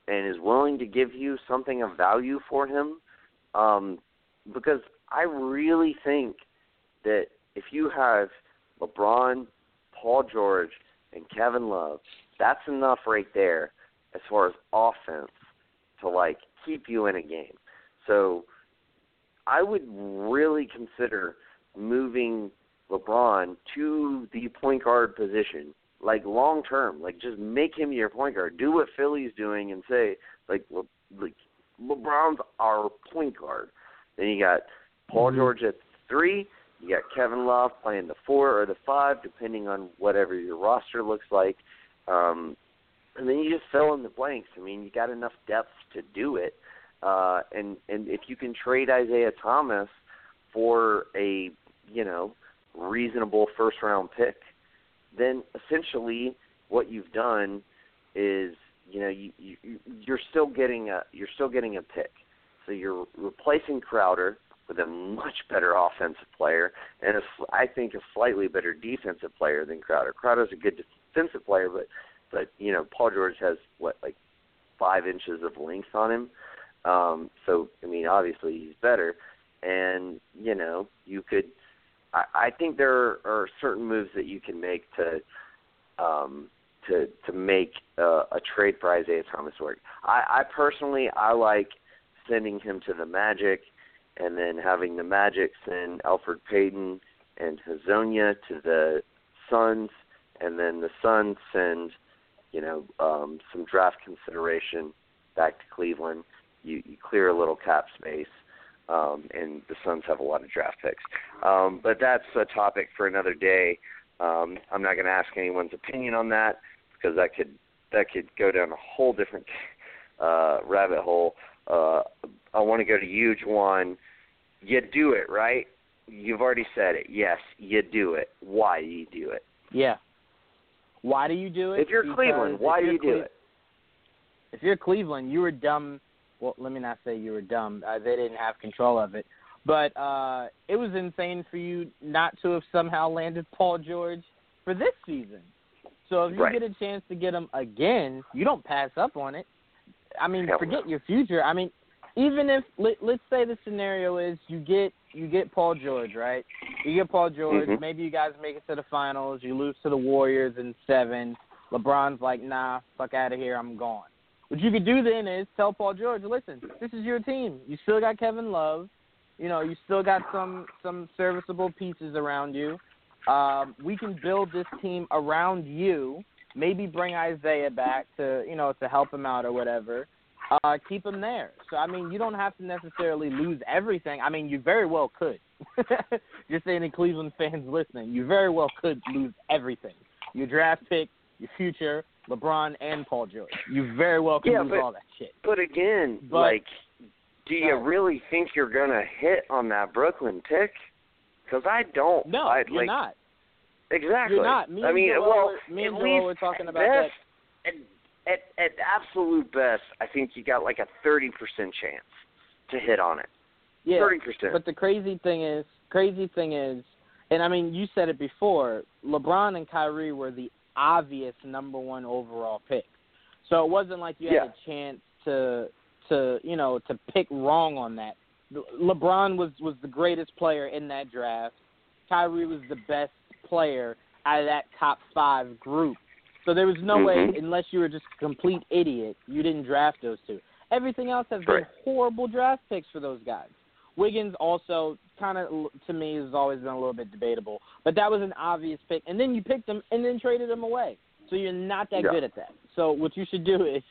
and is willing to give you something of value for him, um, because I really think that if you have LeBron, Paul George, and Kevin Love, that's enough right there as far as offense to like keep you in a game. So I would really consider moving LeBron to the point guard position, like long term. Like just make him your point guard. Do what Philly's doing and say like Le- like LeBron's our point guard. Then you got Paul Mhm. George at three. You got Kevin Love playing the four or the five, depending on whatever your roster looks like. Um, and then you just fill in the blanks. I mean, you got enough depth to do it. Uh, and and if you can trade Isaiah Thomas for a you know reasonable first round pick, then essentially what you've done is you know you, you you're still getting a you're still getting a pick. So you're replacing Crowder with a much better offensive player and a, I think a slightly better defensive player than Crowder. Crowder's a good defensive player, but but you know Paul George has what like five inches of length on him. Um, so I mean, obviously he's better, and you know you could. I, I think there are certain moves that you can make to um, to to make uh, a trade for Isaiah Thomas work. I, I personally I like sending him to the Magic, and then having the Magic send Elfrid Payton and Hezonja to the Suns, and then the Suns send you know um, some draft consideration back to Cleveland. You, you clear a little cap space, um, and the Suns have a lot of draft picks. Um, but that's a topic for another day. Um, I'm not going to ask anyone's opinion on that because that could that could go down a whole different uh, rabbit hole. Uh, I want to go to huge one. You do it, right? You've already said it. Yes, you do it. Why do you do it? Yeah. Why do you do it? If you're Because Cleveland, why do you do it? If you're Cleveland, you were dumb. Well, let me not say you were dumb. Uh, they didn't have control of it. But uh it was insane for you not to have somehow landed Paul George for this season. So if you Right. get a chance to get him again, you don't pass up on it. I mean, Hell forget no. your future. I mean, even if let, let's say the scenario is you get you get Paul George, right? You get Paul George. Mhm. Maybe you guys make it to the finals. You lose to the Warriors in seven. LeBron's like, nah, fuck out of here. I'm gone. What you could do then is tell Paul George, listen, this is your team. You still got Kevin Love. You know, you still got some some serviceable pieces around you. Um, we can build this team around you. Maybe bring Isaiah back to you know to help him out or whatever. Uh, keep him there. So I mean, you don't have to necessarily lose everything. I mean, you very well could. Just saying, to Cleveland fans listening, you very well could lose everything. Your draft pick, your future, LeBron and Paul George. You very well could Yeah, lose but- all that shit. But again, But- like, do you No. really think you're gonna hit on that Brooklyn pick? Because I don't. No, I, you're like, not. Exactly. You're not. Me I mean, well, me and least were talking at about that. best, At, at at absolute best, I think you got like a thirty percent chance to hit on it. Yeah. Thirty percent. But the crazy thing is, crazy thing is, and I mean, you said it before. LeBron and Kyrie were the obvious number one overall pick, so it wasn't like you had Yeah. a chance to to you know to pick wrong on that. LeBron was was the greatest player in that draft. Kyrie was the best player out of that top five group. So there was no way, Mhm. unless you were just a complete idiot, you didn't draft those two. Everything else has been Right. horrible draft picks for those guys. Wiggins also kind of to me has always been a little bit debatable, but that was an obvious pick. And then you picked him and then traded him away. So you're not that Yeah. good at that. So what you should do is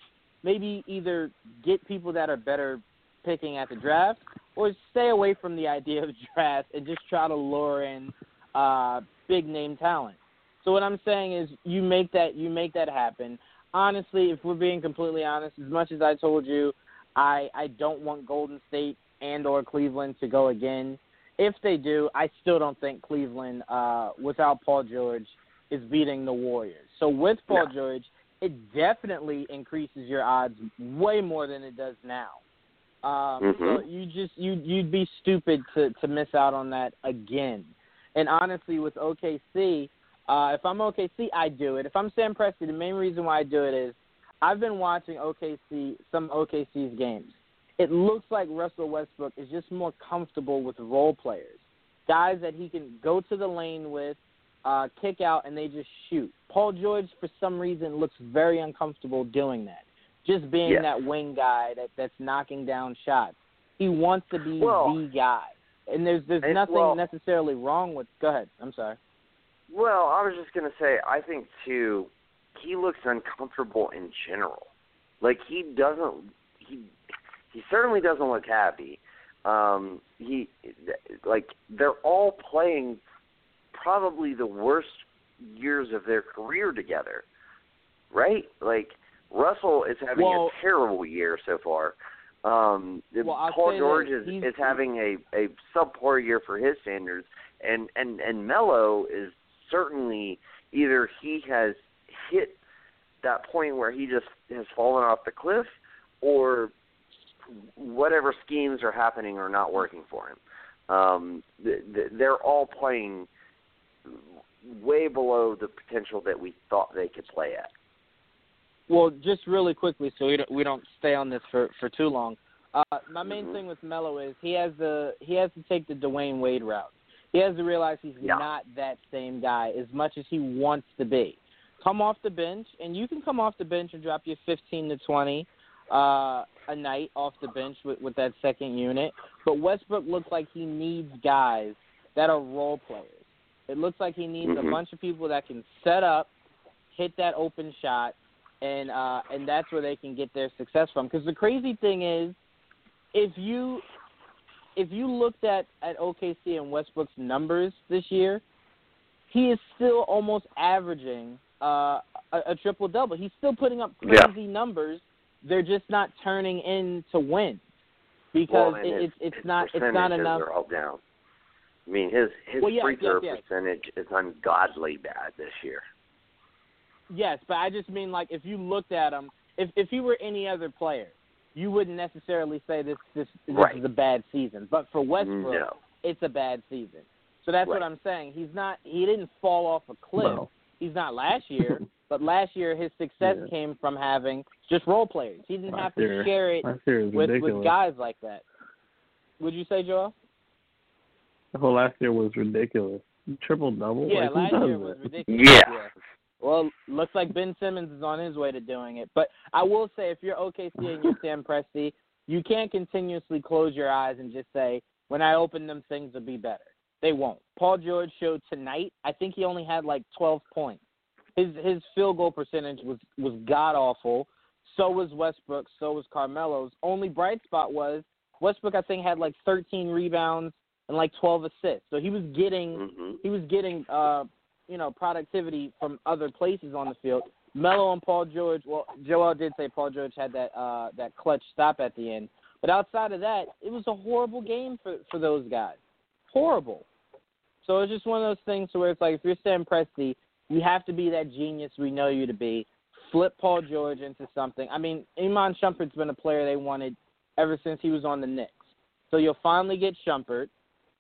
maybe either get people that are better picking at the draft, or stay away from the idea of draft and just try to lure in uh, big name talent. So what I'm saying is you make that you make that happen. Honestly, if we're being completely honest, as much as I told you I I don't want Golden State and or Cleveland to go again. If they do, I still don't think Cleveland uh without Paul George is beating the Warriors. So with Paul No. George, it definitely increases your odds way more than it does now. Um, So Mhm. you just you you'd be stupid to to miss out on that again. And honestly, with OKC, uh, if I'm OKC, I do it. If I'm Sam Presti, the main reason why I do it is I've been watching OKC some OKC's games. It looks like Russell Westbrook is just more comfortable with role players, guys that he can go to the lane with, uh, kick out, and they just shoot. Paul George, for some reason, looks very uncomfortable doing that. Just being Yes. that wing guy that that's knocking down shots. He wants to be Well, the guy, and there's there's nothing well- necessarily wrong with. Go ahead. I'm sorry. Well, I was just gonna say, I think too, he looks uncomfortable in general. Like he doesn't, he he certainly doesn't look happy. Um, he like they're all playing probably the worst years of their career together, right? Like Russell is having Well- a terrible year so far. Um, Well, Paul George is is having a a subpar year for his standards, and and and Melo is certainly either he has hit that point where he just has fallen off the cliff, or whatever schemes are happening are not working for him. Um, th- th- they're all playing way below the potential that we thought they could play at. Well, just really quickly, so we don't, we don't stay on this for for too long. Uh, my main Mhm. thing with Melo is he has the he has to take the Dwyane Wade route. He has to realize he's Yeah. not that same guy as much as he wants to be. Come off the bench, and you can come off the bench and drop you 15 to 20 uh, a night off the bench with, with that second unit. But Westbrook looks like he needs guys that are role players. It looks like he needs Mhm. a bunch of people that can set up, hit that open shot, and uh, and that's where they can get their success from. Because the crazy thing is, if you if you looked at at OKC and Westbrook's numbers this year, he is still almost averaging uh, a, a triple double. He's still putting up Yeah. crazy numbers. They're just not turning into wins Well, because and it, his, it's it's his not it's not enough. Are all down. I mean, his his Well, yes, free throw yes. percentage is ungodly bad this year. Yes, but I just mean like if you looked at him, if if he were any other player, you wouldn't necessarily say this this this Right. is a bad season. But for Westbrook, No. it's a bad season. So that's what I'm saying. He's not he didn't fall off a cliff. No. He's not last year, but last year his success Yeah. came from having just role players. He didn't have to year- share it Last year was with ridiculous. with guys like that. Would you say, Joel? The whole last year was ridiculous. Triple double. Yeah, like, last year was ridiculous. Yeah. Well, looks like Ben Simmons is on his way to doing it. But I will say, if you're OKC and you're Sam Presti, you can't continuously close your eyes and just say, "When I open them, things will be better." They won't. Paul George showed tonight. I think he only had like 12 points. His his field goal percentage was was god awful. So was Westbrook. So was Carmelo's. Only bright spot was Westbrook. I think had like 13 rebounds and like 12 assists. So he was getting hmm he was getting uh you know productivity from other places on the field. Melo and Paul George. Well, Joel did say Paul George had that uh that clutch stop at the end, but outside of that, it was a horrible game for for those guys. Horrible. So it's just one of those things where it's like if you're Sam Presti, you have to be that genius we know you to be. Flip Paul George into something. I mean, Iman Shumpert's been a player they wanted ever since he was on the Knicks. So you'll finally get Shumpert,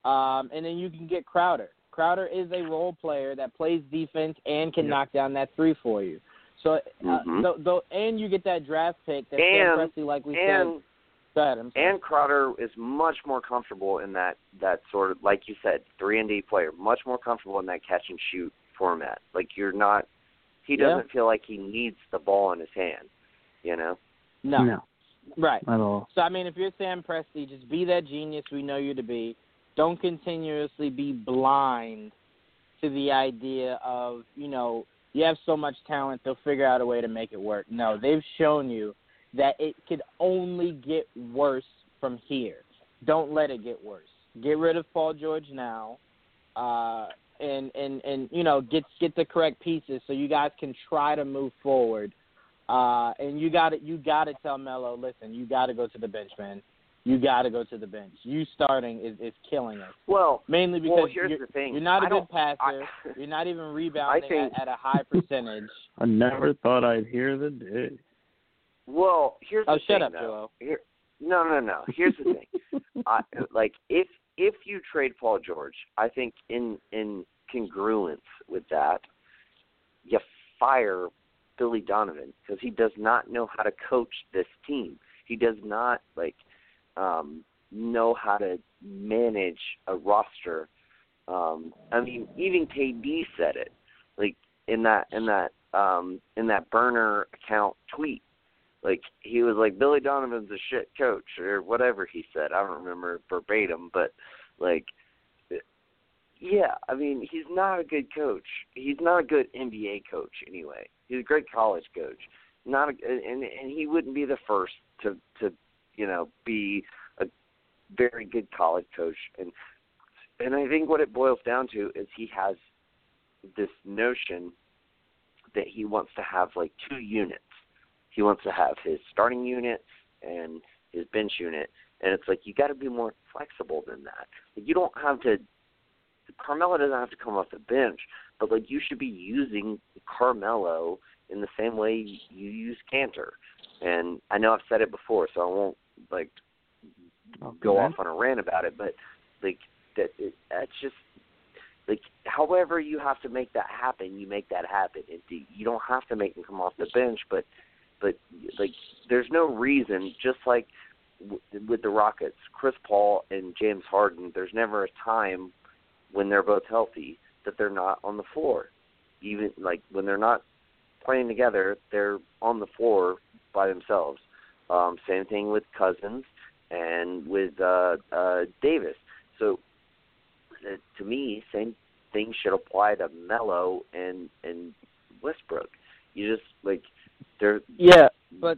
um, and then you can get Crowder. Crowder is a role player that plays defense and can Yeah. knock down that three for you. So, uh, Mhm. so, so, and you get that draft pick that And- Sam Presti, like we and said. Go ahead, and Crowder is much more comfortable in that that sort of like you said three and D player, much more comfortable in that catch and shoot format. Like you're not, he doesn't feel like he needs the ball in his hand. You know. no, No, right. at all. So I mean, if you're Sam Presti, just be that genius we know you to be. Don't continuously be blind to the idea of you know you have so much talent they'll figure out a way to make it work. No, they've shown you that it could only get worse from here. Don't let it get worse. Get rid of Paul George now, uh, and and and you know get get the correct pieces so you guys can try to move forward. Uh, and you got to you got to tell Melo, listen, you got to go to the bench, man. You got to go to the bench. You starting is is killing us. Well, Mainly because well, here's you're, the thing. you're not a I good passer. I- you're not even rebounding think- at, at a high percentage. I never thought I'd hear the day. Well, here's the thing. Oh, the shut thing, up, though. Here, no, no, no. Here's the thing. I, like if if you trade Paul George, I think in in congruence with that, you fire Billy Donovan because he does not know how to coach this team. He does not like um know how to manage a roster. Um I mean, even KD said it. Like in that in that um in that burner account tweet like he was like Billy Donovan's a shit coach or whatever he said. I don't remember verbatim, but like yeah, I mean, he's not a good coach. He's not a good NBA coach anyway. He's a great college coach. Not a, and and he wouldn't be the first to to you know be a very good college coach and and I think what it boils down to is he has this notion that he wants to have like two units he wants to have his starting unit and his bench unit, and it's like you got to be more flexible than that. Like, you don't have to. Carmelo doesn't have to come off the bench, but like you should be using Carmelo in the same way you use Kanter. And I know I've said it before, so I won't like oh, go off on a rant about it, but like that it, that's just like however you have to make that happen, you make that happen. It, you don't have to make him come off the bench, but but like there's no reason just like w- with the Rockets, Chris Paul and James Harden, there's never a time when they're both healthy that they're not on the floor. Even like when they're not playing together, they're on the floor by themselves. Um same thing with Cousins and with uh uh Davis. So uh, to me, same thing should apply to Melo and and Westbrook. You just like they're Yeah, but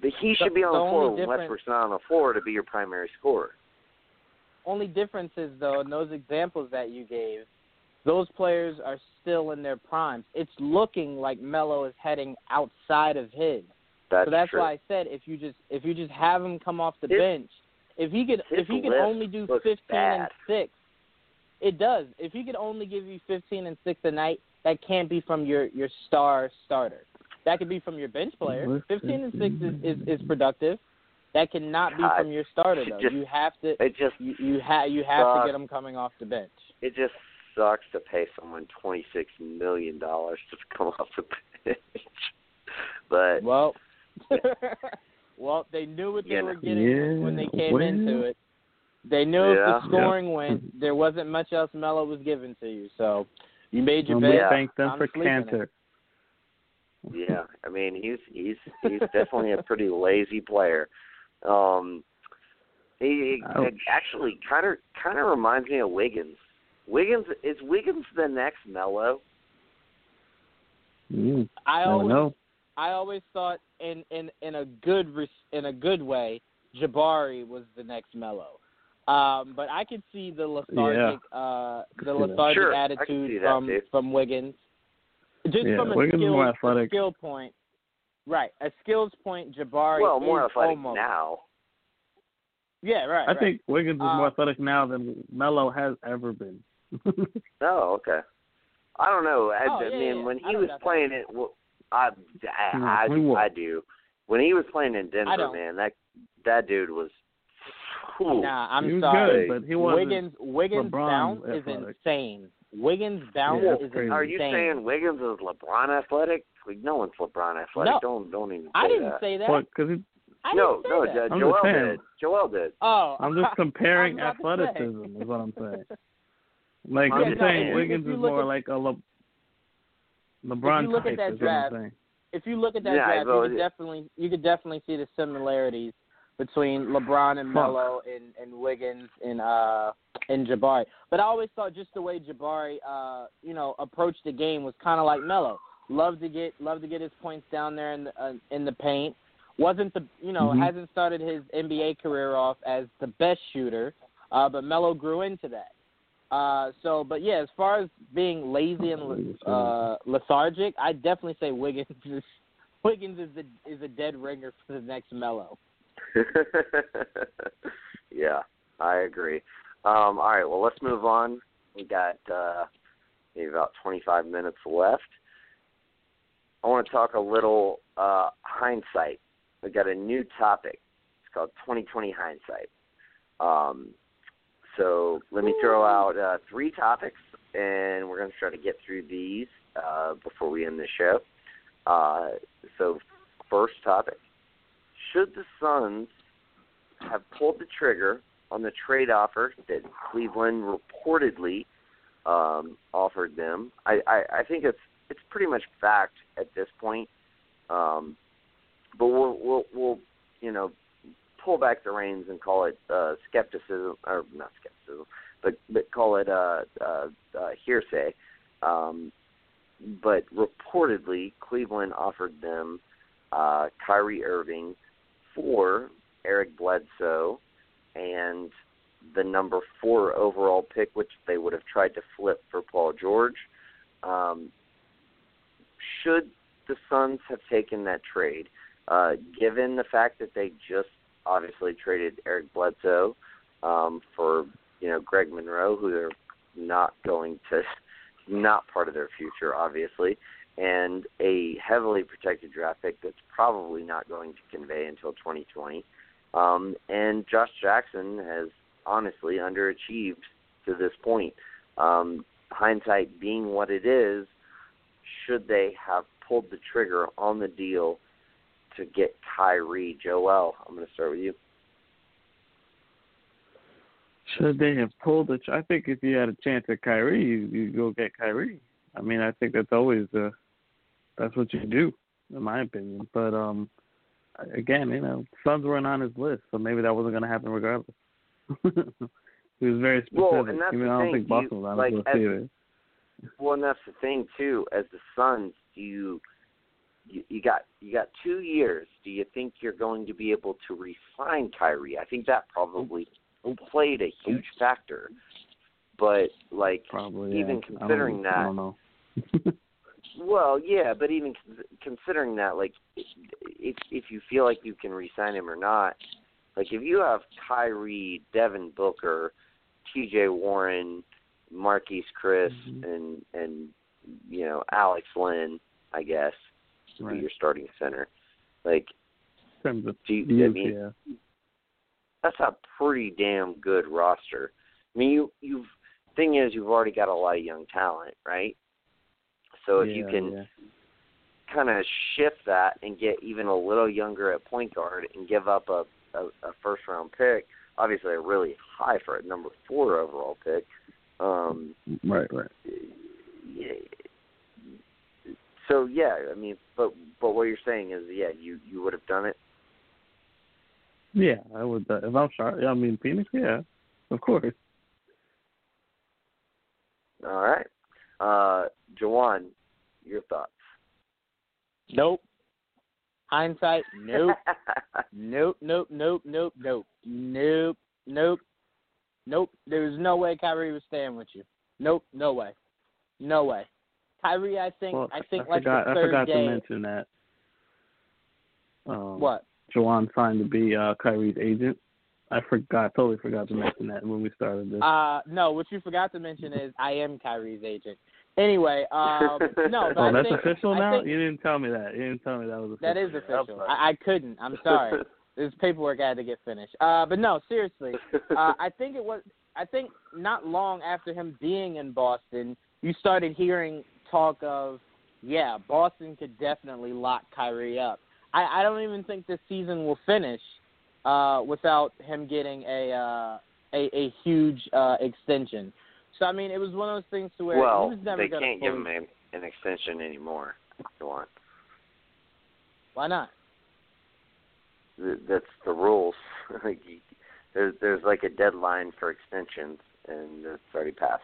but he should The- be on the the, floor when Westbrook's not on the floor to be your primary scorer. only difference is though in those examples that you gave, those players are still in their primes. It's looking like Melo is heading outside of his. That's so that's true. why I said if you just if you just have him come off the His- bench, if he could if he could only do fifteen bad. and six, it does. If he could only give you fifteen and six a night, that can't be from your your star starter. That could be from your bench player. Fifteen and six is is, is productive. That cannot be from your starter though. just- you have to It just you you have you have to get him coming off the bench. it just sucks to pay someone twenty six million dollars to come off the bench. But Well, well, they knew what they Yeah. were getting when they came well. into it. They knew if the scoring went, there wasn't much else Melo was given to you. So you made your Um, bet. Yeah. Thank them I'm for sleeping. Kanter. yeah, I mean he's he's he's definitely a pretty lazy player. Um he, he Ouch. actually kind of kind of reminds me of Wiggins. Wiggins is Wiggins the next Melo? Mm, I never always, know. I always thought in in in a good in a good way, Jabari was the next Melo. Um, but I could see the lethargic, uh, the see lethargic Sure, attitude that, from too. from Wiggins. Just Yeah, from a Wiggins is skill, more athletic. skill point, right? A skills point, Jabari well, more is athletic almost. now. Yeah, right. I right. think Wiggins is Uh, more athletic now than Melo has ever been. oh, okay. I don't know. I, Oh, I yeah, mean, yeah. when he know was that. playing it, well, I, I, No, I, he. I do. When he was playing in Denver, man, that that dude was. Whew. Nah, I'm he was sorry. good, but he wasn't. Wiggins Wiggins LeBron bounce is insane. Wiggins bounce Yeah, is that's crazy. Are you saying Wiggins is LeBron athletic? Like, no one's LeBron athletic. No. Don't don't even say I didn't that. say that. What? Because he I no, didn't say no, that. Jo- Joel did. Joel did. Oh, I'm just comparing I was about to say. athleticism. Is what I'm saying. Like Yeah, I'm no, saying, Wiggins is more at- like a Le- LeBron if you look at type. that is draft, what I'm saying. if you look at that Yeah, draft, you could definitely you could definitely see the similarities between LeBron and Fuck. Melo and, and Wiggins and uh and Jabari. But I always thought just the way Jabari uh you know approached the game was kind of like Melo. Loved to get loved to get his points down there in the uh, in the paint. Wasn't the you know Mhm. hasn't started his NBA career off as the best shooter, uh, but Melo grew into that. Uh, so, but yeah, as far as being lazy and uh, lethargic, I definitely say Wiggins is Wiggins is a is a dead ringer for the next Melo. yeah, I agree. Um, all right, well, let's move on. We got uh, maybe about 25 minutes left. I want to talk a little uh, hindsight. We got a new topic. It's called 2020 hindsight. Um, so let me throw out uh, three topics, and we're going to try to get through these uh, before we end the show. Uh, so, first topic: Should the Suns have pulled the trigger on the trade offer that Cleveland reportedly um, offered them? I, I, I think it's it's pretty much fact at this point. Um, but we'll we'll we'll you know pull back the reins and call it uh, skepticism or not skepticism, but but call it uh, uh, uh, hearsay. Um, but reportedly, Cleveland offered them uh, Kyrie Irving for Eric Bledsoe and the number four overall pick, which they would have tried to flip for Paul George. Um, should the Suns have taken that trade, uh, given the fact that they just obviously traded Eric Bledsoe um, for you know Greg Monroe, who they're not going to, not part of their future, obviously, and a heavily protected draft pick that's probably not going to convey until 2020. Um, and Josh Jackson has honestly underachieved to this point. Um, hindsight being what it is, should they have pulled the trigger on the deal to get Kyrie? Joel, I'm going to start with you. Should they have pulled it? I think if you had a chance at Kyrie, you you go get Kyrie. I mean, I think that's always the that's what you do, in my opinion. But um, again, you know, Suns weren't on his list, so maybe that wasn't going to happen regardless. he was very specific. Well, and that's Even the I don't thing, think Boston you- was on like, his list either. Well, and that's the thing too. As the Suns, do you, you you got you got two years? Do you think you're going to be able to re-sign Kyrie? I think that probably played a huge factor. But like, Probably. even yeah. I don't- considering that- I well, yeah, but even considering that, like, if if you feel like you can re-sign him or not, like if you have Kyrie, Devin Booker, T.J. Warren, Marquese Chriss, Mhm. and and you know Alex Len, I guess, to be your starting center. Like, In terms of do you, I mean, yeah. that's a pretty damn good roster. I mean, you you've thing is you've already got a lot of young talent, right? So if you can yeah. kind of shift that and get even a little younger at point guard and give up a a, a first round pick, obviously a really high for a number four overall pick. Um, Right, right. Yeah, so yeah, I mean, but but what you're saying is, yeah, you you would have done it. Yeah, I would. Uh, if I'm sharp, I mean Phoenix. Yeah, of course. All right, uh, Jawan, your thoughts? Nope. Hindsight, nope. nope, nope, nope, nope, nope, nope, nope, nope. There's no way Kyrie was staying with you. Nope, no way, no way. Kyrie, I think, well, I think I like forgot, the I third forgot day. to mention that. Um, What? Jawan signed to be uh, Kyrie's agent. I forgot, totally forgot to mention that when we started this. Uh, no, what you forgot to mention is I am Kyrie's agent. Anyway, um, no, but oh, I that's think, official I now. think you didn't tell me that. You didn't tell me that was official. that is official. I, I couldn't. I'm sorry. this paperwork I had to get finished. Uh, but no, seriously, uh, I think it was. I think not long after him being in Boston, you started hearing talk of, yeah, Boston could definitely lock Kyrie up. I, I don't even think this season will finish uh, without him getting a uh, a, a huge uh, extension. So I mean, it was one of those things to where well, he was never they can't give him a, an extension anymore. Go on. Why not? Th- That's the rules. You- there's there's like a deadline for extensions, and it's already passed.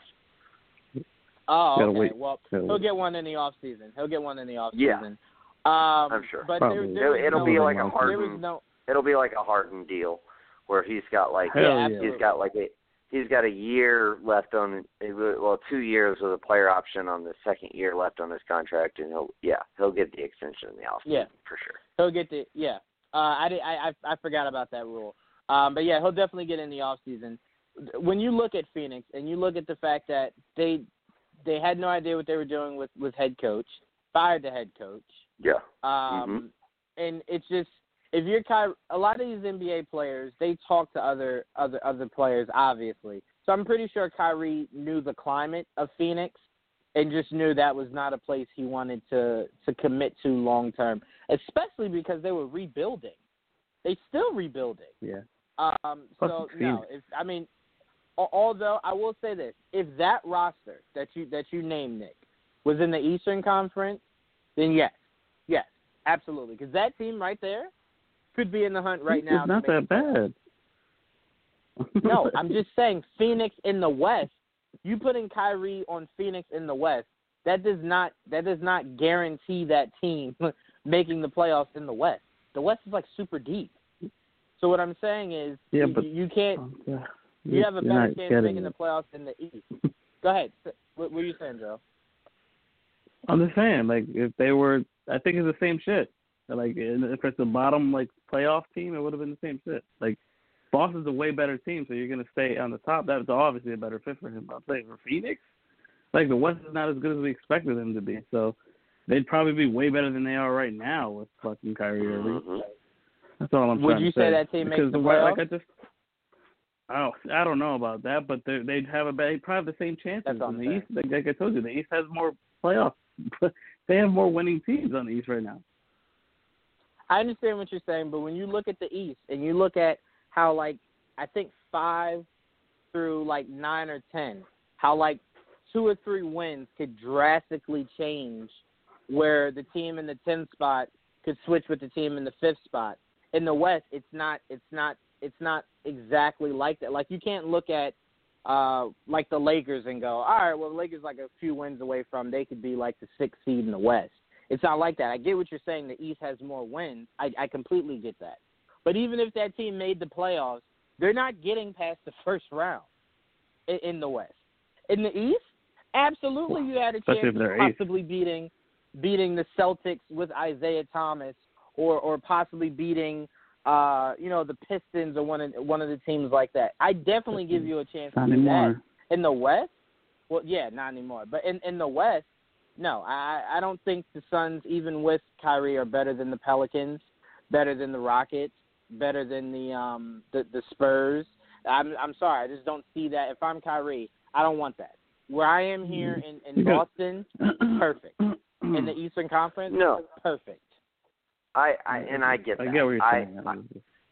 Oh, Gotta okay. wait. Well, Gotta he'll wait. get one in the off season. He'll get one in the off Yeah. season. Um, I'm sure. But there, there It'll no, be like a There There was Harden. no. It'll be like a Harden deal, where he's got like yeah, yeah. absolutely. he's got like a he's got a year left on well two years with a player option on the second year left on his contract, and he'll yeah he'll get the extension in the off Yeah. for sure. He'll get the yeah. Uh, I, did, I I I forgot about that rule. Um, but yeah, he'll definitely get in the off season. When you look at Phoenix and you look at the fact that they they had no idea what they were doing with with head coach, fired the head coach. Yeah. Um, and it's just if you're Ky- a lot of these NBA players, they talk to other other other players, obviously. So I'm pretty sure Kyrie knew the climate of Phoenix and just knew that was not a place he wanted to to commit to long term, especially because they were rebuilding. They still rebuilding. Yeah. Um, Plus so it's no, if I mean, al- although I will say this, if that roster that you that you named Nick was in the Eastern Conference, then yes, yes, absolutely, because that team right there could be in the hunt right now. It's not that bad. No, I'm just saying Phoenix in the West. You putting Kyrie on Phoenix in the West, that does not that does not guarantee that team making the playoffs in the West. The West is like super deep. So what I'm saying is, Yeah, you, but- you can't. Oh, yeah. You have a better chance of making it. the playoffs in the East. Go ahead. What, were you saying, Joe? I'm just saying, like, if they were, I think it's the same shit. Like, if it's a bottom like playoff team, it would have been the same shit. Like, Boston's a way better team, so you're gonna stay on the top. That's obviously a better fit for him. But I'm saying for Phoenix, like the West is not as good as we expected them to be. So they'd probably be way better than they are right now with fucking Kyrie Irving. Mhm. That's all I'm saying. Would trying you to say that team makes because the way- like playoffs? I just. Oh, I don't know about that, but they they'd have a they probably have the same chances in the. East. Like, like I told you, the East has more playoff. they have more winning teams on the East right now. I understand what you're saying, but when you look at the East and you look at how like I think five through like nine or ten, how like two or three wins could drastically change where the team in the tenth spot could switch with the team in the fifth spot. In the West, it's not it's not it's not exactly like that. Like you can't look at uh like the Lakers and go, all right, well the Lakers like a few wins away from they could be like the sixth seed in the West. It's not like that. I get what you're saying. The East has more wins. I, I completely get that. But even if that team made the playoffs, they're not getting past the first round in, in the West. In the East, absolutely, you had a chance of they're eighth. possibly beating beating the Celtics with Isaiah Thomas, or or possibly beating uh you know the Pistons or one of one of the teams like that. I definitely give you a chance Not to do that. In the West, well, yeah, not anymore. But in in the West, no, I I don't think the Suns, even with Kyrie, are better than the Pelicans, better than the Rockets, better than the um the the Spurs. I'm I'm sorry, I just don't see that. If I'm Kyrie, I don't want that. Where I am here in in Boston, perfect. In the Eastern Conference, No. perfect. I, I and I get that. I get what you're saying. I-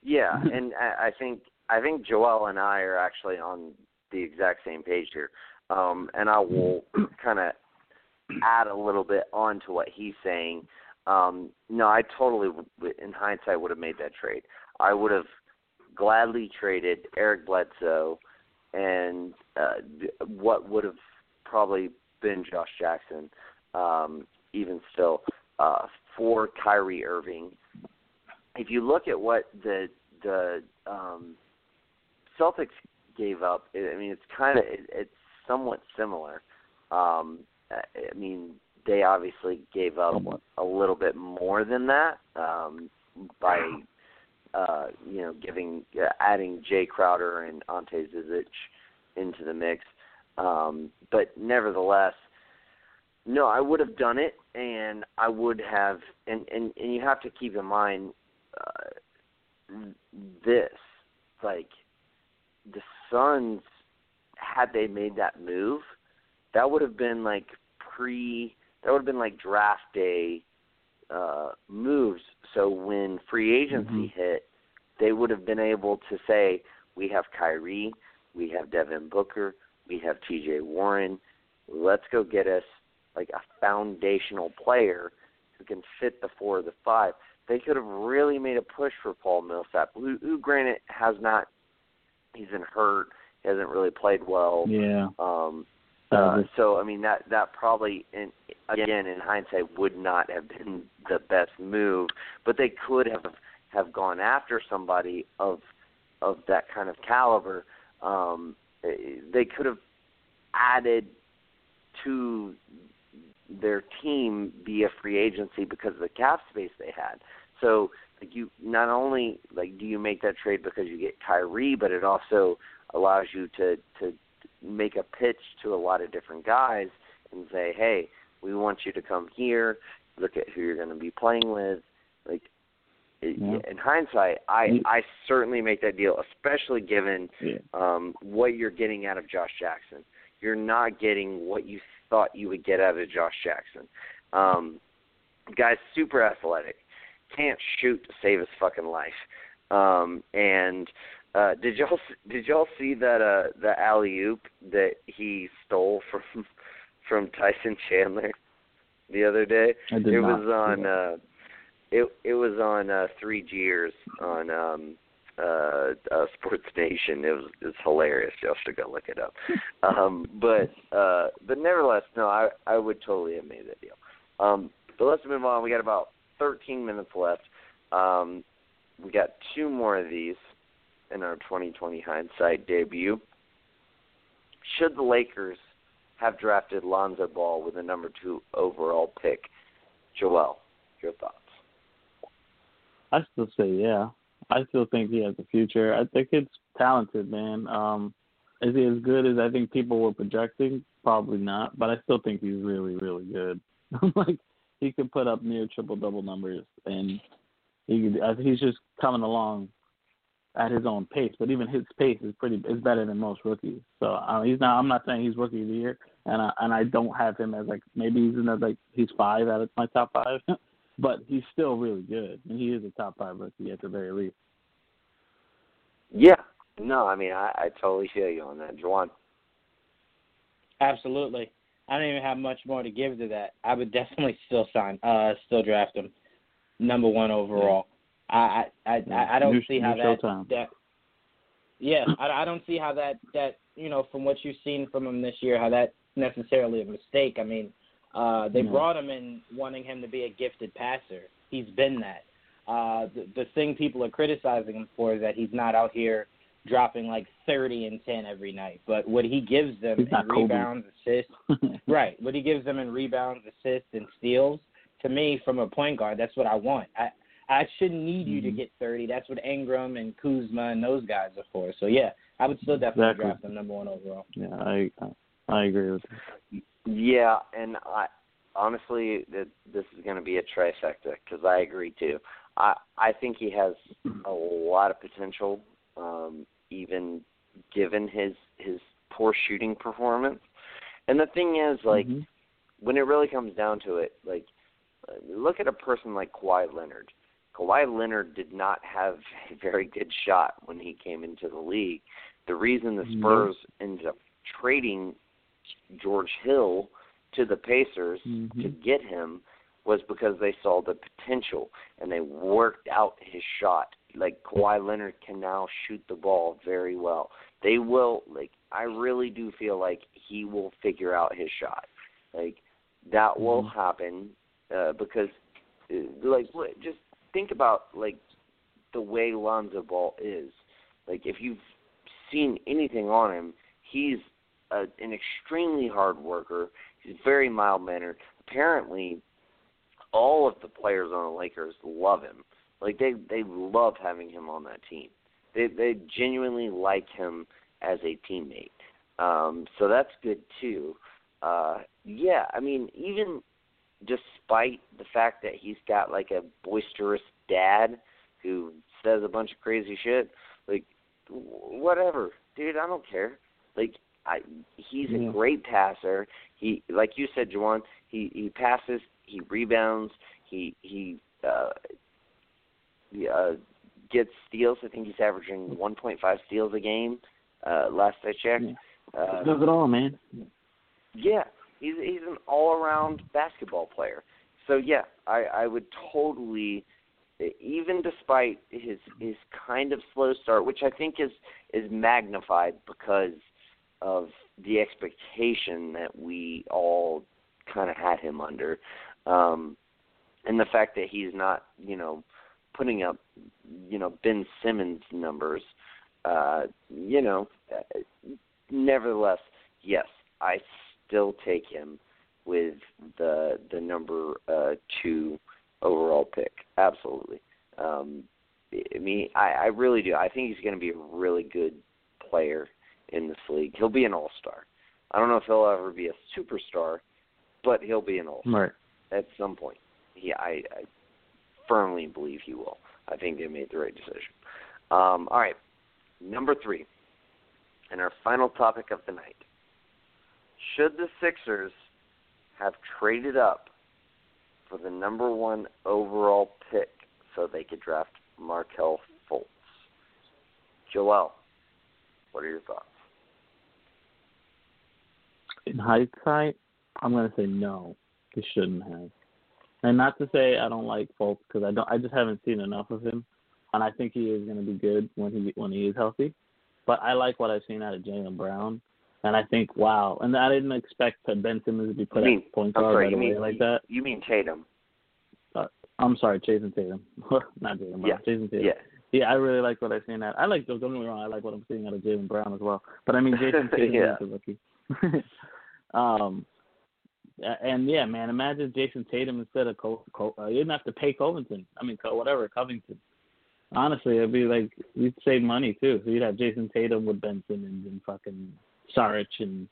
Yeah, and I I think I think Joel and I are actually on the exact same page here. Um, and I will kind of add a little bit on to what he's saying. Um, no, I totally, in hindsight, would have made that trade. I would have gladly traded Eric Bledsoe and uh, what would have probably been Josh Jackson, um, even still, uh, for Kyrie Irving if you look at what the the um, Celtics gave up, I I mean, it's kind of it, it's somewhat similar. Um, I I mean, they obviously gave up a little bit more than that um, by uh, you know, giving uh, adding Jae Crowder and Ante Zizic into the mix. Um, but nevertheless, no, I would have done it, and I would have, and and and you have to keep in mind uh, this, like the Suns, had they made that move, that would have been like pre, that would have been like draft day uh, moves. So when free agency Mm-hmm. hit, they would have been able to say, we have Kyrie, we have Devin Booker, we have T.J. Warren. Let's go get us like a foundational player who can fit the four or the five. They could have really made a push for Paul Millsap, who, who granted has not. He's been hurt. He hasn't really played well. Yeah. Um, uh, so I mean that that probably in, again in hindsight would not have been the best move, but they could have have gone after somebody of of that kind of caliber. Um, eh, they could have added to their team via free agency because of the cap space they had. So like you not only like do you make that trade because you get Kyrie, but it also allows you to to make a pitch to a lot of different guys and say, "Hey, we want you to come here. Look at who you're going to be playing with." Like it, Yeah. in hindsight, I I certainly make that deal, especially given yeah. um, what you're getting out of Josh Jackson. You're not getting what you thought you would get out of Josh Jackson. Um, guy's super athletic, can't shoot to save his fucking life. Um, and uh, did y'all did y'all see that uh, the alley oop that he stole from from Tyson Chandler the other day? I did it not was on uh it it was on uh three Gers on um uh, uh Sports Nation. It was it's hilarious. Y'all should go look it up. um but uh but nevertheless, no, I I would totally have made that deal. Um but let's move on. We got about thirteen minutes left. Um we got two more of these in our 2020 hindsight debut. Should the Lakers have drafted Lonzo Ball with a number two overall pick? Joel, your thoughts? I still say yeah. I still think he has a future. I think it's talented, man. Um, is he as good as I think people were projecting? Probably not, but I still think he's really, really good. like he could put up near triple double numbers, and he could, he's just coming along at his own pace. But even his pace is pretty is better than most rookies. So uh, he's not. I'm not saying he's rookie of the year, and I and I don't have him as like maybe he's in the like he's five out of my top five. but he's still really good, and he is a top five rookie at the very least. Yeah. No, I mean I, I totally feel you on that, Juwan. Absolutely. I don't even have much more to give to that. I would definitely still sign, uh, still draft him, number one overall. I, I, I, I don't New- see how that, Showtime. that. Yeah, I, I don't see how that that you know from what you've seen from him this year, how that's necessarily a mistake. I mean, uh, they No. brought him in wanting him to be a gifted passer. He's been that. Uh, the, the thing people are criticizing him for is that he's not out here dropping like 30 and 10 every night. But what he gives them He's in Kobe. rebounds, assists, right? What he gives them in rebounds, assists, and steals, to me, from a point guard, that's what I want. I I shouldn't need you to Mhm. get 30. That's what Ingram and Kuzma and those guys are for. So yeah, I would still definitely Exactly. draft them number one overall. yeah, I I agree with you. Yeah, and I honestly that this is going to be a trifecta because I agree too. I I think he has a lot of potential, um, even given his his poor shooting performance. And the thing is, like, Mhm. when it really comes down to it, like, look at a person like Kawhi Leonard. Kawhi Leonard did not have a very good shot when he came into the league. The reason the No. Spurs ended up trading George Hill to the Pacers to Mhm. get him was because they saw the potential and they worked out his shot. Like Kawhi Leonard can now shoot the ball very well. They will like I really do feel like he will figure out his shot. Like that will Mhm. happen uh, because uh, like what- just think about like the way Lonzo Ball is. Like if you've seen anything on him, he's a, an extremely hard worker. He's very mild mannered. Apparently, all of the players on the Lakers love him. Like they they love having him on that team. They they genuinely like him as a teammate. Um, so that's good too. Uh, yeah, I mean, even despite the fact that he's got like a boisterous dad who says a bunch of crazy shit, like whatever, dude, I don't care. Like I he's Yeah. a great passer. He like you said, Juwan, he he passes, he rebounds, he he uh he, uh gets steals. I think he's averaging 1.5 steals a game. Uh last I checked. Yeah. Uh, Does it all, man. yeah, he's he's an all-around basketball player. So yeah, I I would totally, even despite his his kind of slow start, which I think is is magnified because of the expectation that we all kind of had him under, um, and the fact that he's not you know putting up you know Ben Simmons numbers. Uh, you know, nevertheless, yes, I still take him with the the number uh, two overall pick. Absolutely. Um, I mean, I, I really do. I think he's going to be a really good player in this league. He'll be an all star. I don't know if he'll ever be a superstar, but he'll be an all star Right. at some point. Yeah, I, I firmly believe he will. I think they made the right decision. Um, all right, number three, and our final topic of the night. Should the Sixers have traded up for the number one overall pick so they could draft Markelle Fultz? Joel, what are your thoughts? In hindsight, I'm gonna say no. They shouldn't have. And not to say I don't like Fultz because I don't. I just haven't seen enough of him, and I think he is gonna be good when he when he is healthy. But I like what I've seen out of Jaylen Brown, and I think wow. And I didn't expect Ben Simmons to be put mean- at point guard right away like that. You mean Tatum? Uh, I'm sorry, Jayson Tatum, not Jaylen Brown. Yeah. Jayson Tatum. Yeah. Yeah, I really like what I've seen. That I like. Don't get me wrong. I like what I'm seeing out of Jaylen Brown as well. But I mean, Jason Tatum Yeah. is a rookie. um, and yeah, man, imagine Jayson Tatum instead of Col. Col uh, you didn't have to pay Covington. I mean, whatever Covington. Honestly, it'd be like you'd save money too. So you'd have Jayson Tatum with Ben Simmons and fucking Saric and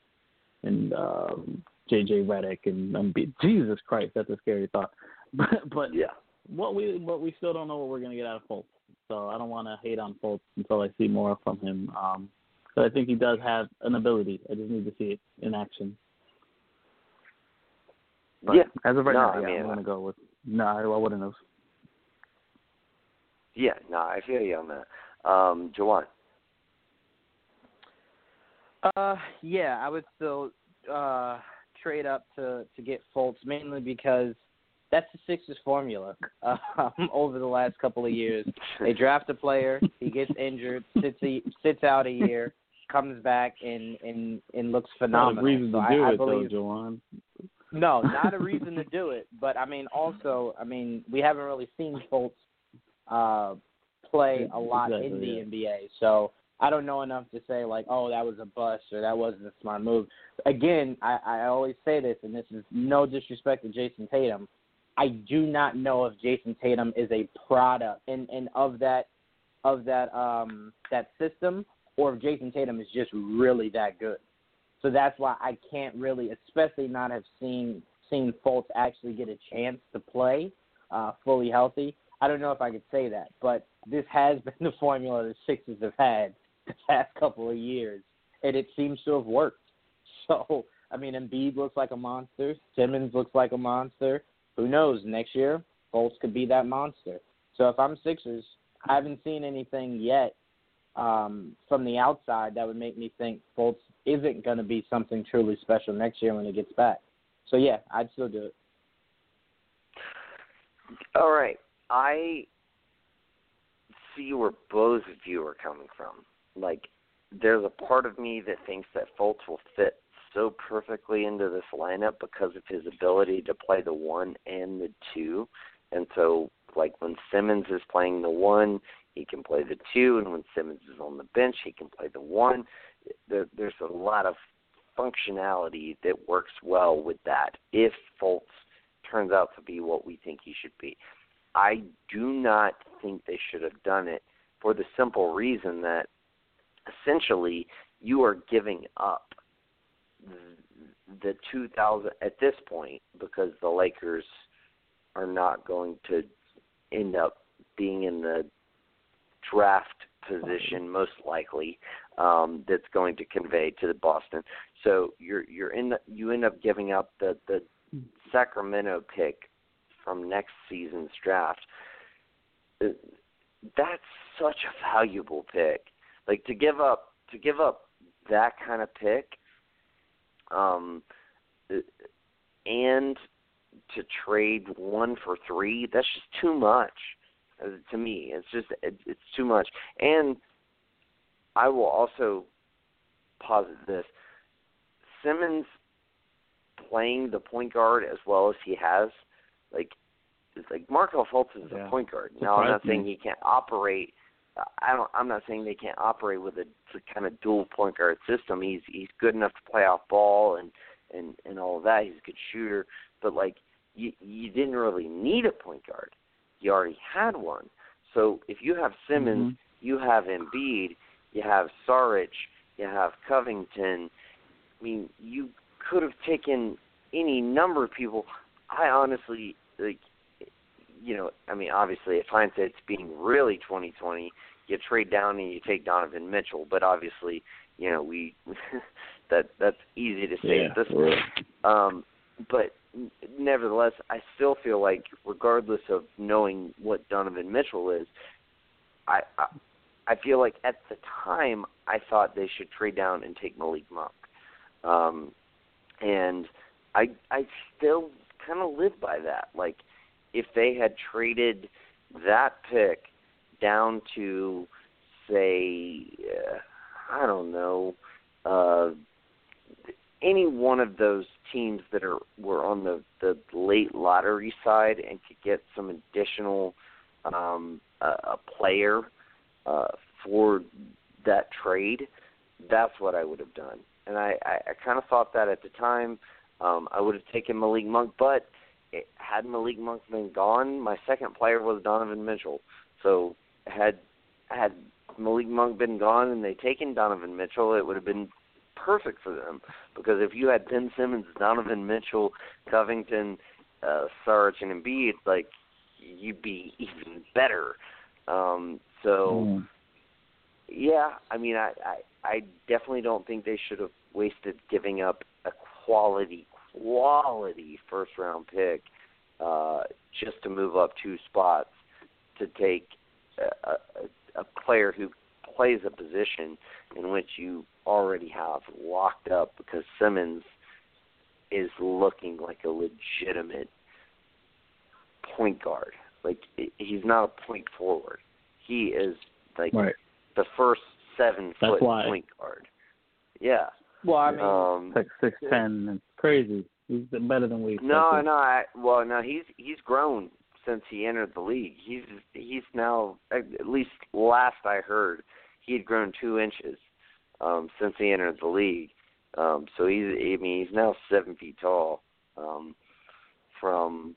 and um, JJ Redick and. Jesus Christ, that's a scary thought. But but Yeah. what we what we still don't know what we're gonna get out of Fultz. So I don't want to hate on Fultz until I see more from him. Um, but I think he does have an ability. I just need to see it in action. But yeah. As of right No, now, I yeah, mean, I'm gonna go with no. I wouldn't have. Yeah, no, I feel you on that. Um, Jawan. Uh, yeah, I would still uh trade up to to get Fultz mainly because that's the Sixers formula. Um, over the last couple of years, they draft a player, he gets injured, sits a, sits out a year, comes back and and and looks Not a phenomenal. reason so to do I, I it believe, though, Jawan. No, not a reason to do it. But I mean, also, I mean, we haven't really seen Fultz uh, play a lot in the yeah. NBA, so I don't know enough to say like, oh, that was a bust or that wasn't a smart move. Again, I, I always say this, and this is no disrespect to Jayson Tatum. I do not know if Jayson Tatum is a product and and of that of that um that system, or if Jayson Tatum is just really that good. So that's why I can't really, especially not have seen seen Fultz actually get a chance to play uh, fully healthy. I don't know if I could say that, but this has been the formula the Sixers have had the past couple of years, and it seems to have worked. So I mean, Embiid looks like a monster. Simmons looks like a monster. Who knows? Next year, Fultz could be that monster. So if I'm Sixers, I haven't seen anything yet um, from the outside that would make me think Fultz isn't going to be something truly special next year when he gets back. So yeah, I'd still do it. All right. I see where both of you are coming from. Like, there's a part of me that thinks that Fultz will fit so perfectly into this lineup because of his ability to play the one and the two. And so, like, when Simmons is playing the one, he can play the two, and when Simmons is on the bench, he can play the one. There, there's a lot of functionality that works well with that if Fultz turns out to be what we think he should be. I do not think they should have done it for the simple reason that essentially you are giving up the 2000 at this point because the Lakers are not going to end up being in the draft position most likely um that's going to convey to the Boston. So you're you're in the, you end up giving up the the Sacramento pick from next season's draft. Uh, that's such a valuable pick. Like to give up to give up that kind of pick um and to trade one for three that's just too much uh, Uh, to me it's just it, it's too much and i will also posit this simmons playing the point guard as well as he has like it's like Markelle Fultz is Yeah. a point guard. Now I'm not saying he can't operate. Uh, I don't. I'm not saying they can't operate with a, a kind of dual point guard system. He's he's good enough to play off ball and and and all of that. He's a good shooter, but like you you didn't really need a point guard. You already had one. So if you have Simmons, Mhm. you have Embiid, you have Saric, you have Covington. I mean, you could have taken any number of people. I honestly like you know, I mean obviously if hindsight's being really twenty twenty, you trade down and you take Donovan Mitchell, but obviously, you know, we that that's easy to say Yeah, at this point. Um but nevertheless, I still feel like regardless of knowing what Donovan Mitchell is, I I, I feel like at the time I thought they should trade down and take Malik Monk. Um and I I still kind of live by that. Like if they had traded that pick down to say uh, I don't know uh any one of those teams that are were on the the late lottery side and could get some additional um a, a player uh for that trade that's what I would have done. And I I, I kind of thought that at the time um I would have taken Malik Monk but it, had Malik Monk been gone my second player was Donovan Mitchell. So had had Malik Monk been gone and they taken Donovan Mitchell it would have been perfect for them because if you had Ben Simmons, Donovan Mitchell, Covington, uh, Saric, and Embiid, like you'd be even better. Um, so Mm. yeah, I mean, I, I I definitely don't think they should have wasted giving up a quality quality first round pick uh, just to move up two spots to take a, a, a player who plays a position in which you already have locked up because Simmons is looking like a legitimate point guard. Like he's not a point forward. He is like Right. the first seven That's foot why. point guard. Yeah. Well, I mean, um Six six ten. It's crazy. He's better than we expected. no, no, I well no, he's he's grown since he entered the league. He's he's now at at least last I heard, he had grown two inches um since he entered the league. Um so he's I mean he's now seven feet tall. Um from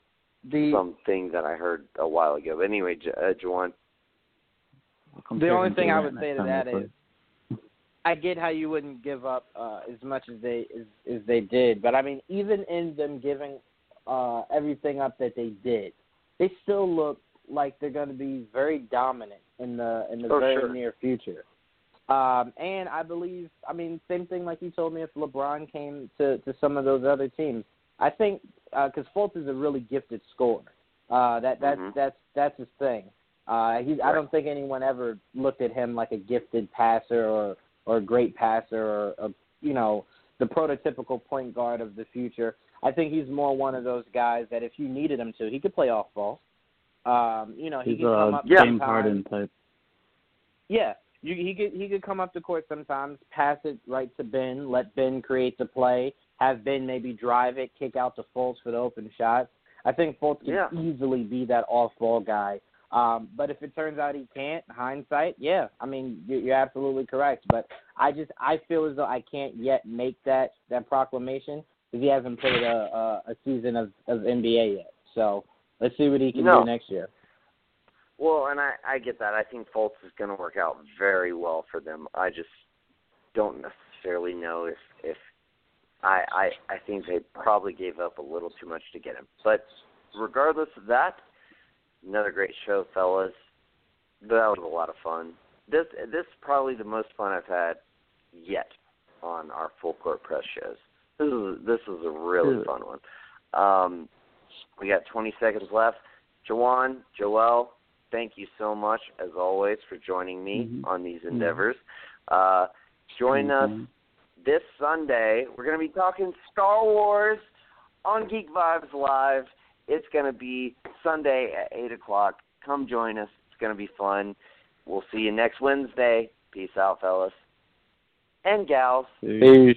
the something that I heard a while ago. But anyway, J- uh, Jawan, the only thing I would say to time that I get how you wouldn't give up uh, as much as they as, as they did, but I mean, even in them giving uh, everything up that they did, they still look like they're going to be very dominant in the in the Oh, very sure. near future. Um, and I believe, I mean, same thing like you told me if LeBron came to to some of those other teams. I think because Fultz is a really gifted scorer. Uh, that that's Mhm. that's that's his thing. Uh, he, I don't think anyone ever looked at him like a gifted passer or or a great passer or a, you know the prototypical point guard of the future. I think he's more one of those guys that if you needed him to, he could play off ball. Um, you know, he He's could come a up Yeah. James sometimes. Harden type. Yeah, you, he could he could come up the court sometimes, pass it right to Ben, let Ben create the play, have Ben maybe drive it, kick out to Fultz for the open shot. I think Fultz can Yeah. easily be that off-ball guy. Um, but if it turns out he can't, hindsight, yeah, I mean you're, you're absolutely correct. But I just I feel as though I can't yet make that that proclamation because he hasn't played a, a a season of of NBA yet. So let's see what he can No. do next year. Well, and I I get that. I think Fultz is going to work out very well for them. I just don't necessarily know if if I I I think they probably gave up a little too much to get him. But regardless of that, another great show, fellas. That was a lot of fun. This this is probably the most fun I've had yet on our full court press shows. This is this is a really fun one. Um, we got 20 seconds left. Jawan, Joel, thank you so much as always for joining me Mhm. on these endeavors. Uh, join us this Sunday. We're going to be talking Star Wars on Geek Vibes Live. It's going to be Sunday at 8 o'clock. Come join us. It's going to be fun. We'll see you next Wednesday. Peace out, fellas. And gals. Peace.